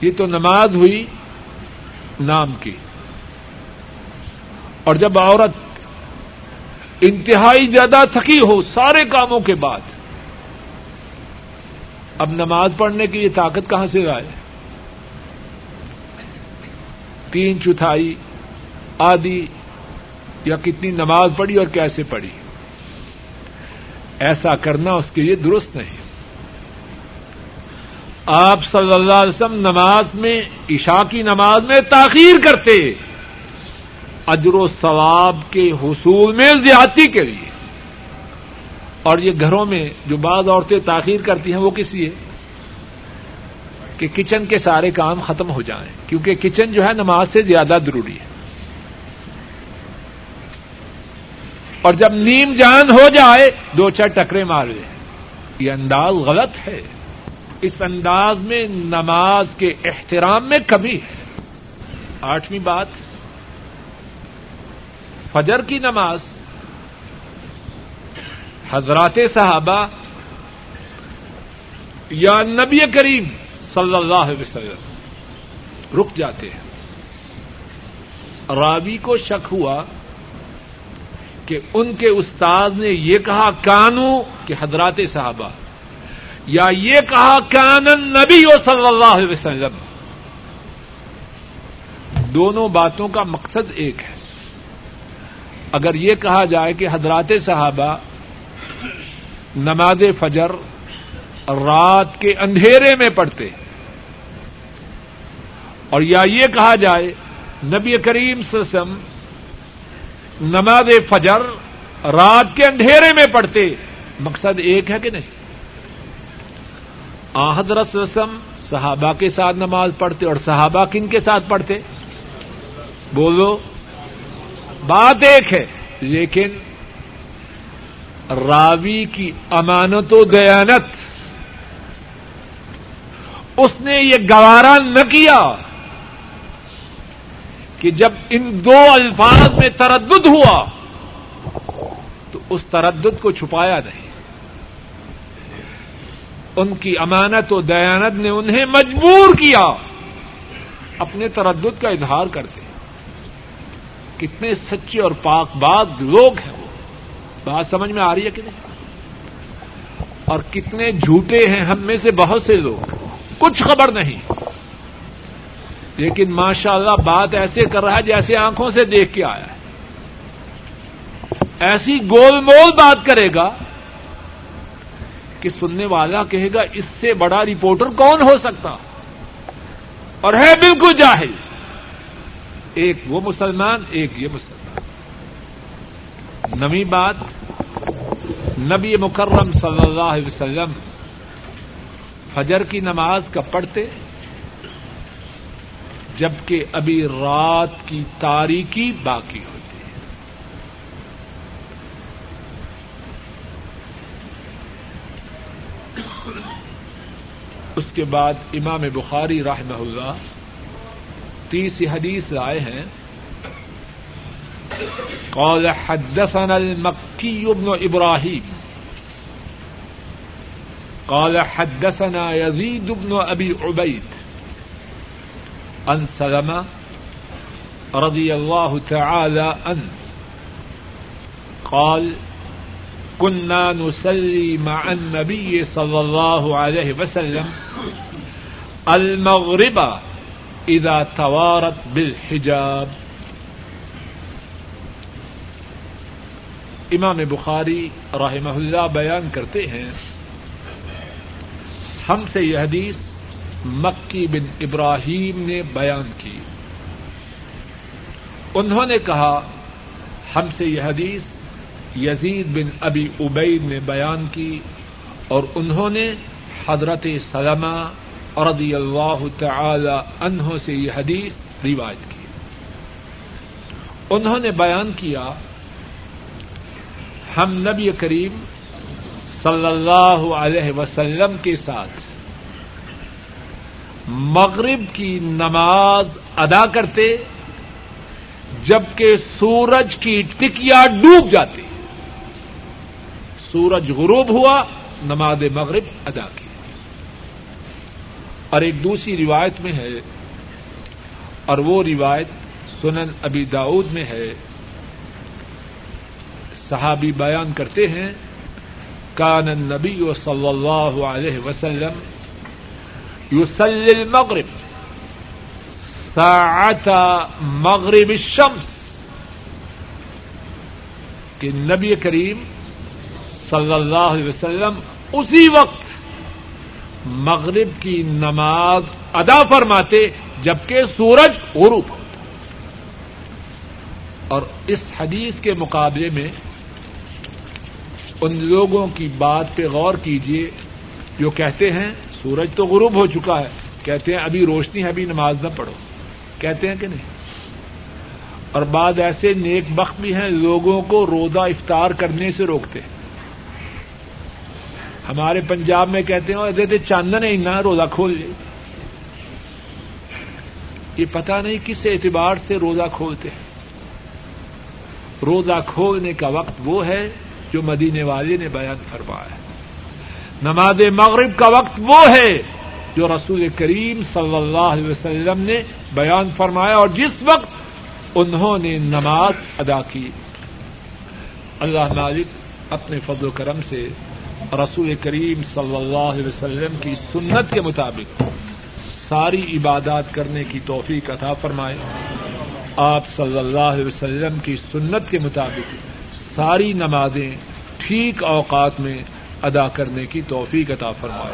یہ تو نماز ہوئی نام کی۔ اور جب عورت انتہائی زیادہ تھکی ہو سارے کاموں کے بعد اب نماز پڑھنے کی یہ طاقت کہاں سے آئے؟ تین چوتھائی، آدھی، یا کتنی نماز پڑھی اور کیسے پڑھی؟ ایسا کرنا اس کے لیے درست نہیں۔ آپ صلی اللہ علیہ وسلم نماز میں، عشاء کی نماز میں تاخیر کرتے، اجر و ثواب کے حصول میں زیادتی کے لیے۔ اور یہ گھروں میں جو بعض عورتیں تاخیر کرتی ہیں وہ کس لیے؟ کہ کچن کے سارے کام ختم ہو جائیں، کیونکہ کچن جو ہے نماز سے زیادہ ضروری ہے۔ اور جب نیم جان ہو جائے، دو چار ٹکرے مار لیں یہ انداز غلط ہے۔ اس انداز میں نماز کے احترام میں کمی ہے۔ آٹھویں بات، فجر کی نماز حضرات صحابہ یا نبی کریم صلی اللہ علیہ وسلم رک جاتے ہیں۔ راوی کو شک ہوا کہ ان کے استاد نے یہ کہا کانو کہ حضرات صحابہ، یا یہ کہا کان نبی و صلی اللہ علیہ وسلم۔ دونوں باتوں کا مقصد ایک ہے۔ اگر یہ کہا جائے کہ حضرات صحابہ نماز فجر رات کے اندھیرے میں پڑھتے اور یا یہ کہا جائے، نبی کریم سسم نماز فجر رات کے اندھیرے میں پڑھتے، مقصد ایک ہے کہ نہیں؟ حضرت رسم صحابہ کے ساتھ نماز پڑھتے اور صحابہ کن کے ساتھ پڑھتے؟ بولو، بات ایک ہے، لیکن راوی کی امانت و دیانت۔ اس نے یہ گوارا نہ کیا کہ جب ان دو الفاظ میں تردد ہوا تو اس تردد کو چھپایا نہیں۔ ان کی امانت و دیانت نے انہیں مجبور کیا۔ اپنے تردد کا اظہار کرتے کتنے سچے اور پاک باد لوگ ہیں۔ بات سمجھ میں آ رہی ہے کہ نہیں؟ اور کتنے جھوٹے ہیں ہم میں سے بہت سے لوگ۔ کچھ خبر نہیں۔ لیکن ماشاء اللہ بات ایسے کر رہا ہے جیسے آنکھوں سے دیکھ کے آیا ہے۔ ایسی گول مول بات کرے گا کہ سننے والا کہے گا، اس سے بڑا رپورٹر کون ہو سکتا؟ اور ہے بالکل جاہل۔ ایک وہ مسلمان، ایک یہ مسلمان۔ نوی بات نبی مکرم صلی اللہ علیہ وسلم فجر کی نماز کا پڑھتے جبکہ ابھی رات کی تاریکی باقی ہوتی ہے۔ اس کے بعد امام بخاری رحمہ اللہ تیسری حدیث لائے ہیں۔ قال حدثنا المکی ابن ابراہیم قال حدثنا يزيد بن ابي عبيد ان سلمہ رضی اللہ تعالی ان قال كنا نصلي مع النبي صلى الله عليه وسلم المغرب اذا توارت بالحجاب. امام بخاری رحمہ اللہ بیان کرتے ہیں، ہم سے یہ حدیث مکی بن ابراہیم نے بیان کی۔ انہوں نے کہا، ہم سے یہ حدیث یزید بن ابی ابید نے بیان کی اور انہوں نے حضرت سلمہ رضی اللہ تعالی عنہ سے یہ حدیث روایت کی۔ انہوں نے بیان کیا ہم نبی کریم صلی اللہ علیہ وسلم کے ساتھ مغرب کی نماز ادا کرتے، جبکہ سورج کی ٹکیا ڈوب جاتی۔ سورج غروب ہوا، نماز مغرب ادا کی۔ اور ایک دوسری روایت میں ہے، اور وہ روایت سنن ابی داود میں ہے۔ صحابی بیان کرتے ہیں، کان نبی صلی اللہ علیہ وسلم یوسل المغرب ساعت مغرب الشمس، کہ نبی کریم صلی اللہ علیہ وسلم اسی وقت مغرب کی نماز ادا فرماتے جبکہ سورج غروب ہوتا۔ اور اس حدیث کے مقابلے میں ان لوگوں کی بات پہ غور کیجیے جو کہتے ہیں، سورج تو غروب ہو چکا ہے، کہتے ہیں، ابھی روشنی ہے، ابھی نماز نہ پڑھو۔ کہتے ہیں کہ نہیں؟ اور بعد ایسے نیک بخت بھی ہیں، لوگوں کو روزہ افطار کرنے سے روکتے ہیں۔ ہمارے پنجاب میں کہتے ہیں دیتے چاندن ہے روزہ کھول لے۔ یہ پتا نہیں کس اعتبار سے روزہ کھولتے ہیں۔ روزہ کھولنے کا وقت وہ ہے جو مدینے والے نے بیان فرمایا نماز مغرب کا وقت وہ ہے جو رسول کریم صلی اللہ علیہ وسلم نے بیان فرمایا اور جس وقت انہوں نے نماز ادا کی۔ اللہ مالک اپنے فضل و کرم سے رسول کریم صلی اللہ علیہ وسلم کی سنت کے مطابق ساری عبادات کرنے کی توفیق عطا فرمائے۔ آپ صلی اللہ علیہ وسلم کی سنت کے مطابق ساری نمازیں ٹھیک اوقات میں ادا کرنے کی توفیق عطا فرمائے۔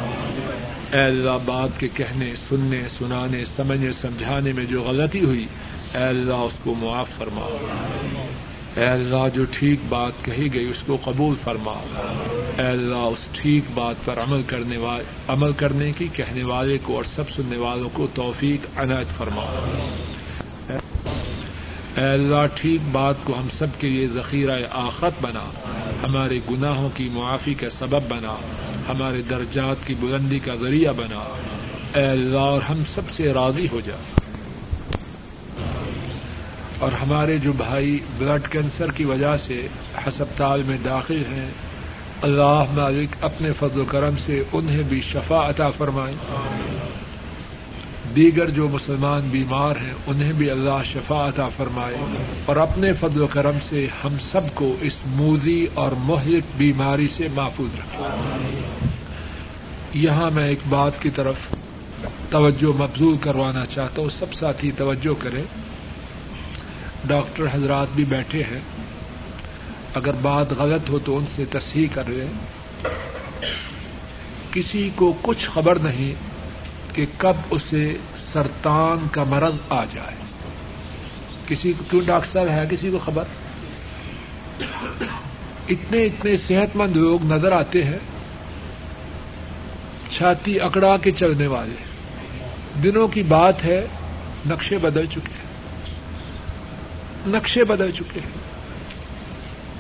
اے اللہ بات کے کہنے، سننے، سنانے، سمجھنے، سمجھانے میں جو غلطی ہوئی، اے اللہ اس کو معاف فرما۔ اے اللہ جو ٹھیک بات کہی گئی، اس کو قبول فرما۔ اے اللہ اس ٹھیک بات پر عمل کرنے والے عمل کرنے کی، کہنے والے کو اور سب سننے والوں کو توفیق عنایت فرما۔ اے اللہ، ٹھیک بات کو ہم سب کے لیے ذخیرہ آخرت بنا، ہمارے گناہوں کی معافی کا سبب بنا، ہمارے درجات کی بلندی کا ذریعہ بنا۔ اے اللہ، اور ہم سب سے راضی ہو جا۔ اور ہمارے جو بھائی بلڈ کینسر کی وجہ سے ہسپتال میں داخل ہیں اللہ مالک، اپنے فضل و کرم سے انہیں بھی شفا عطا فرمائیں دیگر جو مسلمان بیمار ہیں، انہیں بھی اللہ شفا عطا فرمائے۔ اور اپنے فضل و کرم سے ہم سب کو اس موزی اور مہلک بیماری سے محفوظ رکھے۔ یہاں میں ایک بات کی طرف توجہ مبزول کروانا چاہتا ہوں۔ سب ساتھی توجہ کریں۔ ڈاکٹر حضرات بھی بیٹھے ہیں۔ اگر بات غلط ہو تو ان سے تصحیح کر رہے کسی کو کچھ خبر نہیں کہ کب اسے سرطان کا مرض آ جائے۔ کسی کو کیوں ڈاکٹر صاحب ہے کسی کو خبر؟ اتنے اتنے صحت مند لوگ نظر آتے ہیں، چھاتی اکڑا کے چلنے والے۔ دنوں کی بات ہے، نقشے بدل چکے ہیں۔ نقشے بدل چکے ہیں۔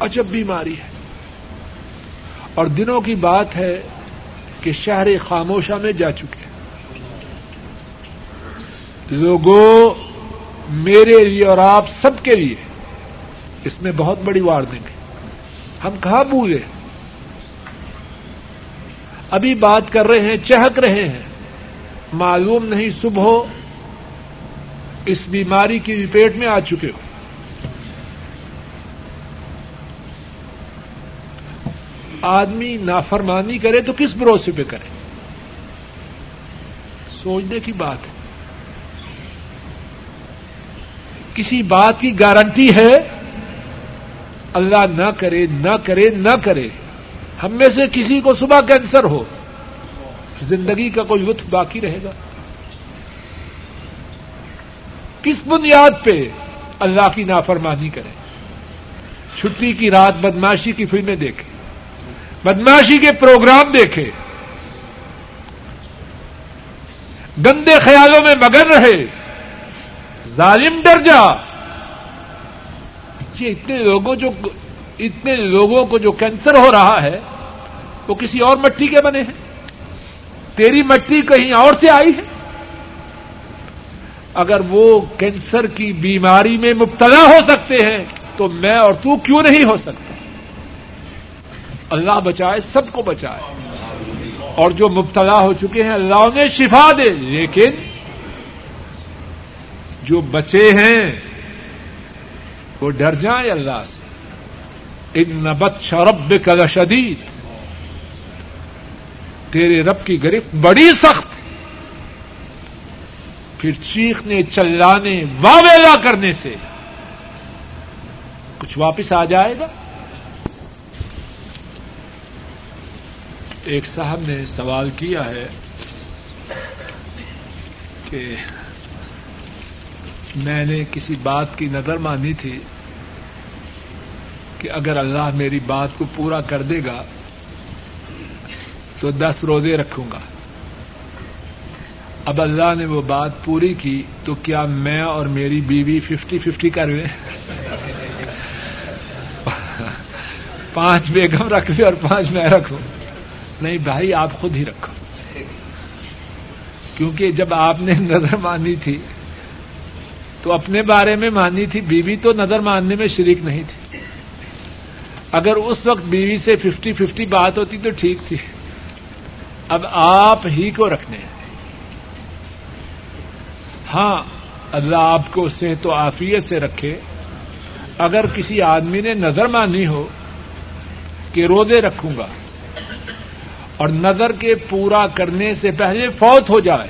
عجب بیماری ہے۔ اور دنوں کی بات ہے کہ شہر خاموشہ میں جا چکے ہیں۔ لوگوں میرے لیے اور آپ سب کے لیے اس میں بہت بڑی وارننگ ہے۔ ہم کہاں بھولے ابھی بات کر رہے ہیں، چہک رہے ہیں۔ معلوم نہیں صبح اس بیماری کی لپیٹ میں آ چکے ہو۔ آدمی نافرمانی کرے تو کس بھروسے پہ کرے؟ سوچنے کی بات ہے۔ کسی بات کی گارنٹی ہے؟ اللہ نہ کرے نہ کرے نہ کرے۔ ہم میں سے کسی کو صبح کینسر ہو، زندگی کا کوئی لطف باقی رہے گا۔ کس بنیاد پہ اللہ کی نافرمانی کرے؟ چھٹی کی رات بدماشی کی فلمیں دیکھے، بدماشی کے پروگرام دیکھے۔ گندے خیالوں میں مگن رہے۔ ظالم ڈر جا۔ یہ اتنے لوگوں جو اتنے لوگوں کو جو کینسر ہو رہا ہے، وہ کسی اور مٹی کے بنے ہیں۔ تیری مٹی کہیں اور سے آئی ہے؟ اگر وہ کینسر کی بیماری میں مبتلا ہو سکتے ہیں، تو میں اور تو کیوں نہیں ہو سکتا اللہ بچائے، سب کو بچائے۔ اور جو مبتلا ہو چکے ہیں، اللہ انہیں شفا دے، لیکن جو بچے ہیں وہ ڈر جائیں اللہ سے۔ ان نبت شرب کا شدید تیرے رب کی گرفت بڑی سخت۔ پھر چیخنے، چلانے، واویلا کرنے سے کچھ واپس آ جائے گا۔ ایک صاحب نے سوال کیا ہے کہ میں نے کسی بات کی نظر مانی تھی کہ اگر اللہ میری بات کو پورا کر دے گا تو دس روزے رکھوں گا۔ اب اللہ نے وہ بات پوری کی تو کیا میں اور میری بیوی ففٹی ففٹی کر لیں پانچ بیگم رکھ لیں اور پانچ میں رکھوں۔ نہیں بھائی، آپ خود ہی رکھو۔ کیونکہ جب آپ نے نظر مانی تھی تو اپنے بارے میں مانی تھی، بیوی تو نظر ماننے میں شریک نہیں تھی۔ اگر اس وقت بیوی سے ففٹی ففٹی بات ہوتی تو ٹھیک تھی۔ اب آپ ہی کو رکھنے ہیں۔ ہاں اللہ آپ کو صحت و عافیت سے رکھے۔ اگر کسی آدمی نے نظر مانی ہو کہ روزے رکھوں گا اور نظر کے پورا کرنے سے پہلے فوت ہو جائے،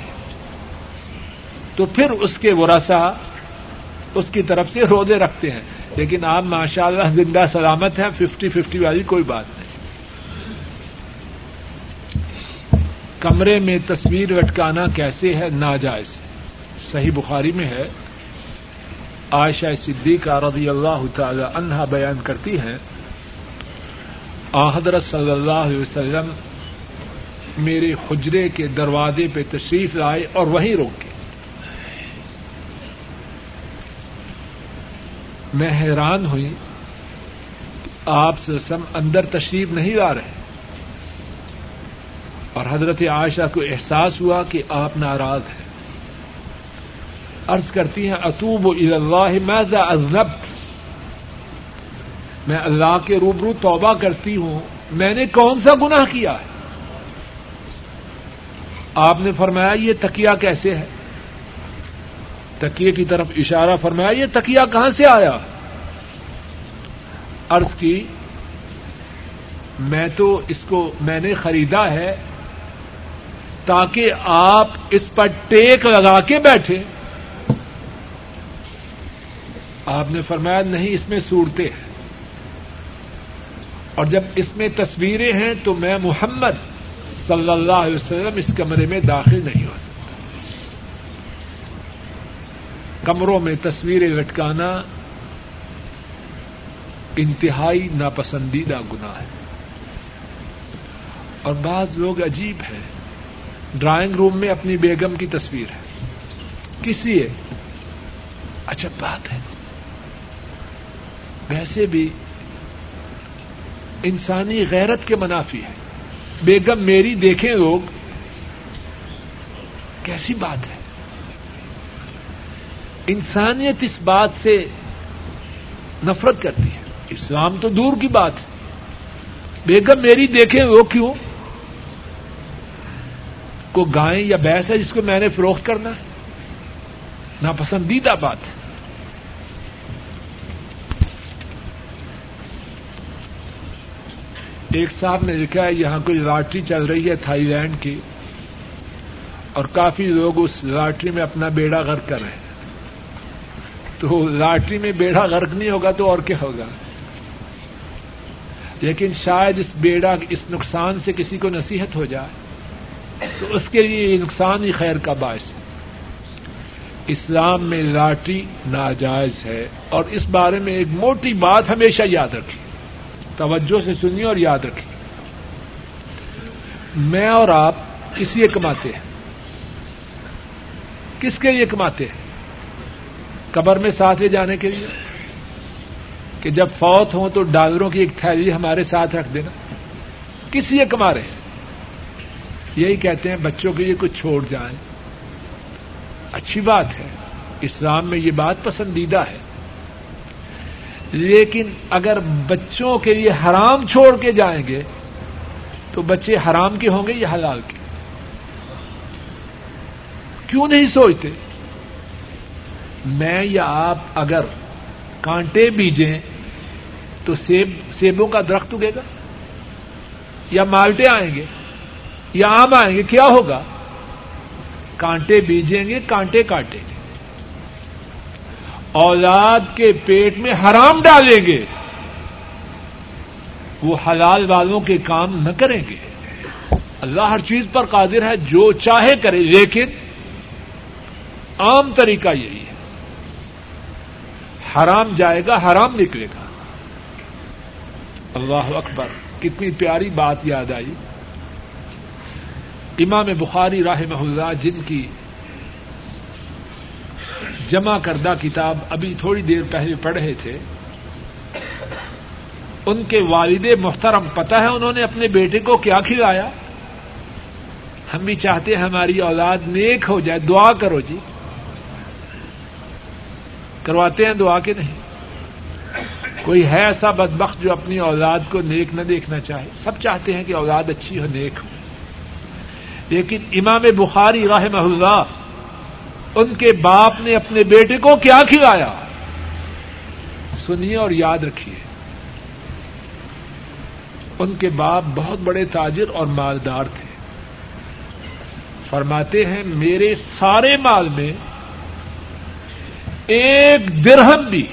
تو پھر اس کے ورثا اس کی طرف سے روزے رکھتے ہیں۔ لیکن آپ ماشاء اللہ زندہ سلامت ہیں، ففٹی ففٹی والی کوئی بات نہیں۔ کمرے میں تصویر لٹکانا کیسے ہے؟ ناجائز۔ صحیح بخاری میں ہے۔ عائشہ صدیقہ رضی اللہ تعالی عنہا بیان کرتی ہیں حضرت صلی اللہ علیہ وسلم میرے حجرے کے دروازے پہ تشریف لائے اور وہیں روکے۔ میں حیران ہوئی آپ سے سم اندر تشریف نہیں لا رہے اور حضرت عائشہ کو احساس ہوا کہ آپ ناراض ہیں۔ عرض کرتی ہیں اطوب اللہ ماذا اذنبت؟ میں اللہ کے روبرو توبہ کرتی ہوں۔ میں نے کون سا گناہ کیا ہے؟ آپ نے فرمایا، یہ تکیا کیسے ہے؟ تکیے کی طرف اشارہ فرمایا، یہ تکیا کہاں سے آیا؟ ارض کی، میں تو اس کو میں نے خریدا ہے تاکہ آپ اس پر ٹیک لگا کے بیٹھے۔ آپ نے فرمایا، نہیں، اس میں صورتیں ہیں۔ اور جب اس میں تصویریں ہیں تو میں محمد صلی اللہ علیہ وسلم اس کمرے میں داخل نہیں ہو سکتا۔ کمروں میں تصویریں لٹکانا انتہائی ناپسندیدہ گنا ہے۔ اور بعض لوگ عجیب ہیں۔ ڈرائنگ روم میں اپنی بیگم کی تصویر ہے۔ کس لیے؟ اچھا بات ہے۔ ویسے بھی انسانی غیرت کے منافی ہے بیگم، میری دیکھیں لوگ۔ کیسی بات ہے؟ انسانیت اس بات سے نفرت کرتی ہے۔ اسلام تو دور کی بات ہے۔ بیگم میری دیکھیں وہ کیوں؟ کو گائیں یا بھینس ہے جس کو میں نے فروخت کرنا ہے۔ ناپسندیدہ بات ہے۔ ایک صاحب نے لکھا ہے، یہاں کوئی لاٹری چل رہی ہے تھائی لینڈ کی اور کافی لوگ اس لاٹری میں اپنا بیڑا غرق کر رہے ہیں۔ تو لاٹری میں بیڑا غرق نہیں ہوگا تو اور کیا ہوگا؟ لیکن شاید اس بیڑا اس نقصان سے کسی کو نصیحت ہو جائے، تو اس کے لیے یہ نقصان ہی خیر کا باعث ہے۔ اسلام میں لاٹری ناجائز ہے اور اس بارے میں ایک موٹی بات ہمیشہ یاد رکھی توجہ سے سنیے اور یاد رکھیے میں اور آپ کس لیے کماتے ہیں۔ کس کے لیے کماتے ہیں؟ قبر میں ساتھ لے جانے کے لیے؟ کہ جب فوت ہوں تو ڈالروں کی ایک تھیلی ہمارے ساتھ رکھ دینا۔ کس لیے کما رہے ہیں یہی کہتے ہیں بچوں کے لیے کچھ چھوڑ جائیں۔ اچھی بات ہے۔ اسلام میں یہ بات پسندیدہ ہے۔ لیکن اگر بچوں کے لیے حرام چھوڑ کے جائیں گے، تو بچے حرام کے ہوں گے یا حلال کے؟ کیوں نہیں سوچتے؟ میں یا آپ اگر کانٹے بیجیں تو سیب سیبوں کا درخت اگے گا؟ یا مالٹے آئیں گے؟ یا آم آئیں گے؟ کیا ہوگا؟ کانٹے بیجیں گے، کانٹے کاٹیں گے۔ اولاد کے پیٹ میں حرام ڈالیں گے۔ وہ حلال والوں کے کام نہ کریں گے۔ اللہ ہر چیز پر قادر ہے، جو چاہے کرے، لیکن عام طریقہ یہی ہے۔ حرام جائے گا، حرام نکلے گا۔ اللہ اکبر، کتنی پیاری بات یاد آئی۔ امام بخاری راہ اللہ، جن کی جمع کردہ کتاب ابھی تھوڑی دیر پہلے پڑھ رہے تھے، ان کے والد محترم، پتہ ہے انہوں نے اپنے بیٹے کو کیا کھلایا؟ ہم بھی چاہتے ہیں ہماری اولاد نیک ہو جائے، دعا کرو جی۔ کرواتے ہیں دعا کے نہیں۔ کوئی ہے ایسا بدبخت جو اپنی اولاد کو نیک نہ دیکھنا چاہے؟ سب چاہتے ہیں کہ اولاد اچھی ہو، نیک ہو۔ لیکن امام بخاری رحمہ اللہ ان کے باپ نے اپنے بیٹے کو کیا کھلایا؟ سنیے اور یاد رکھیے۔ ان کے باپ بہت بڑے تاجر اور مالدار تھے۔ فرماتے ہیں، میرے سارے مال میں ایک درہم بھی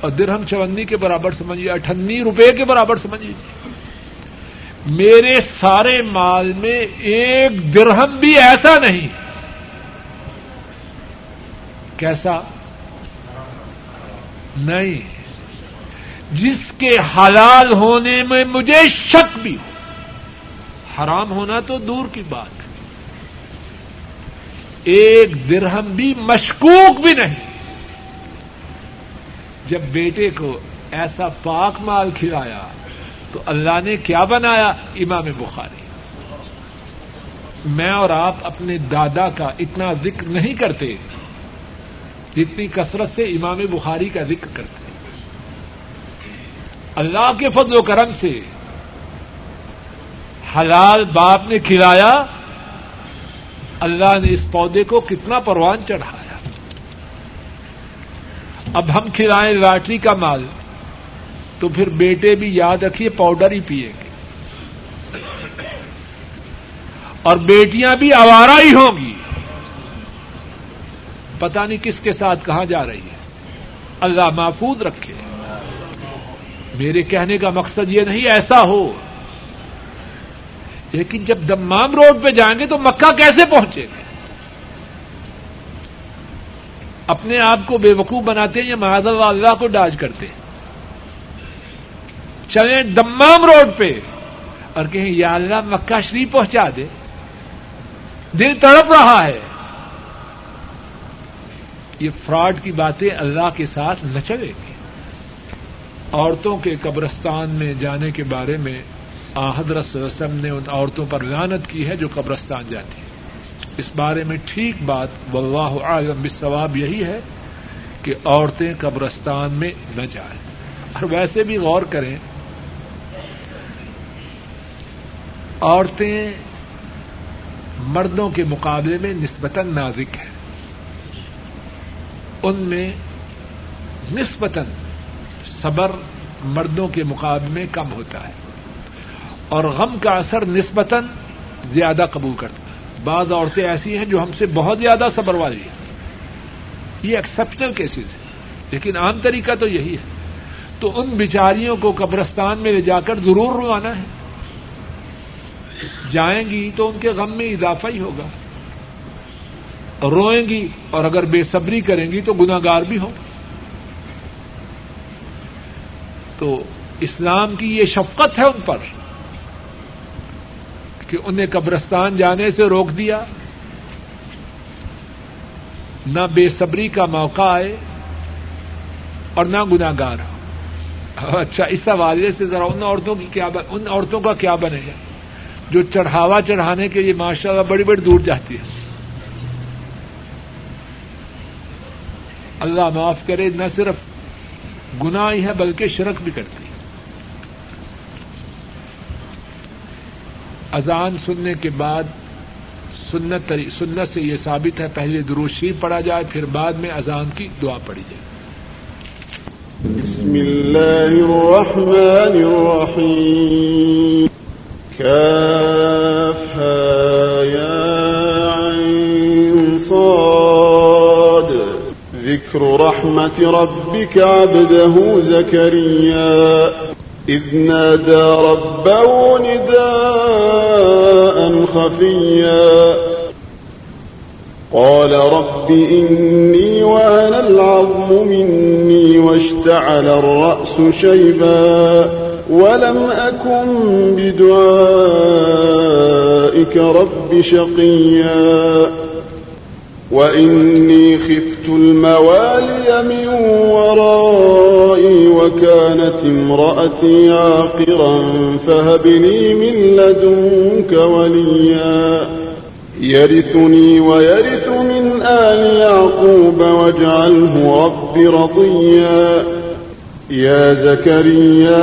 اور درہم چونی کے برابر سمجھیے، اٹھنی روپے کے برابر سمجھیے۔ میرے سارے مال میں ایک درہم بھی ایسا نہیں۔ کیسا؟ نہیں۔ جس کے حلال ہونے میں مجھے شک بھی۔ حرام ہونا تو دور کی بات۔ ایک درہم بھی مشکوک بھی نہیں۔ جب بیٹے کو ایسا پاک مال کھلایا تو اللہ نے کیا بنایا؟ امام بخاری۔ میں اور آپ اپنے دادا کا اتنا ذکر نہیں کرتے جتنی کثرت سے امام بخاری کا ذکر کرتے۔ اللہ کے فضل و کرم سے حلال باپ نے کھلایا۔ اللہ نے اس پودے کو کتنا پروان چڑھایا۔ اب ہم کھلائیں لاٹری کا مال، تو پھر بیٹے بھی یاد رکھیے پاؤڈر ہی پیئیں گے اور بیٹیاں بھی آوارہ ہی ہوں گی۔ پتا نہیں کس کے ساتھ کہاں جا رہی ہے۔ اللہ محفوظ رکھے۔ میرے کہنے کا مقصد یہ نہیں ایسا ہو۔ لیکن جب دمام روڈ پہ جائیں گے تو مکہ کیسے پہنچے گے اپنے آپ کو بے وقوف بناتے ہیں یا معاذ اللہ اللہ کو ڈاج کرتے ہیں۔ چلیں دمام روڈ پہ اور کہیں یا اللہ مکہ شریف پہنچا دے۔ دل تڑپ رہا ہے۔ یہ فراڈ کی باتیں اللہ کے ساتھ نہ چلے گی۔ عورتوں کے قبرستان میں جانے کے بارے میں حضرت وسلم نے ان عورتوں پر لانت کی ہے جو قبرستان جاتی۔ ہیں اس بارے میں ٹھیک بات واللہ عالم بالثواب یہی ہے کہ عورتیں قبرستان میں نہ جائیں۔ اور ویسے بھی غور کریں، عورتیں مردوں کے مقابلے میں نسبتاً نازک ہیں۔ ان میں نسبتاً صبر مردوں کے مقابلے میں کم ہوتا ہے۔ اور غم کا اثر نسبتاً زیادہ قبول کرتا ہے۔ بعض عورتیں ایسی ہیں جو ہم سے بہت زیادہ صبر والی ہیں۔ یہ ایکسپشنل کیسز ہے لیکن عام طریقہ تو یہی ہے۔ تو ان بیچاریوں کو قبرستان میں لے جا کر ضرور روانا ہے۔ جائیں گی تو ان کے غم میں اضافہ ہی ہوگا۔ روئیں گی اور اگر بے صبری کریں گی تو گناگار بھی ہوں۔ تو اسلام کی یہ شفقت ہے ان پر۔ کہ انہیں قبرستان جانے سے روک دیا، نہ بے صبری کا موقع آئے اور نہ گناگار ہو۔ اچھا اس حوالے سے ذرا ان عورتوں کی کیا ان عورتوں کا کیا بنے گا؟ جو چڑھاوا چڑھانے کے لیے ماشاء اللہ بڑی بڑی دور جاتی ہے۔ اللہ معاف کرے، نہ صرف گناہ ہی ہے بلکہ شرک بھی کرتی ہے اذان سننے کے بعد سنت سنت سے یہ ثابت ہے، پہلے دروشی پڑھا جائے، پھر بعد میں اذان کی دعا پڑھی جائے۔ بسم الله الرحمن الرحيم كافها يا عين صاد۔ ذكر رحمة ربك عبده زكريا إذ نادى ربه نداء خفيا. قال رب إني وأنا العظم مني واشتعل الرأس شيبا ولم أكن بدعائك رب شقيا. وإني خفت الموالي من ورائي وكانت امرأتي عاقرا فهب لي من لدنك وليا يرثني ويرث من آل يعقوب واجعله رب رضيا يا زكريا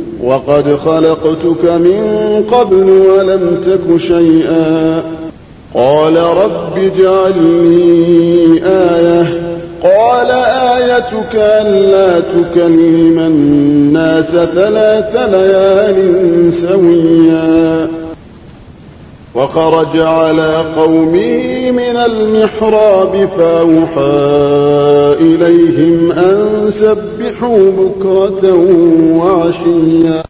وقد خلقتك من قبل ولم تك شيئا. قال رب اجعل لي آية. قال آيتك ألا تكلم الناس ثلاث ليال سويا. وخرج على قومه من المحراب فأوحى إليهم أن سبحوا بكرة وعشيا.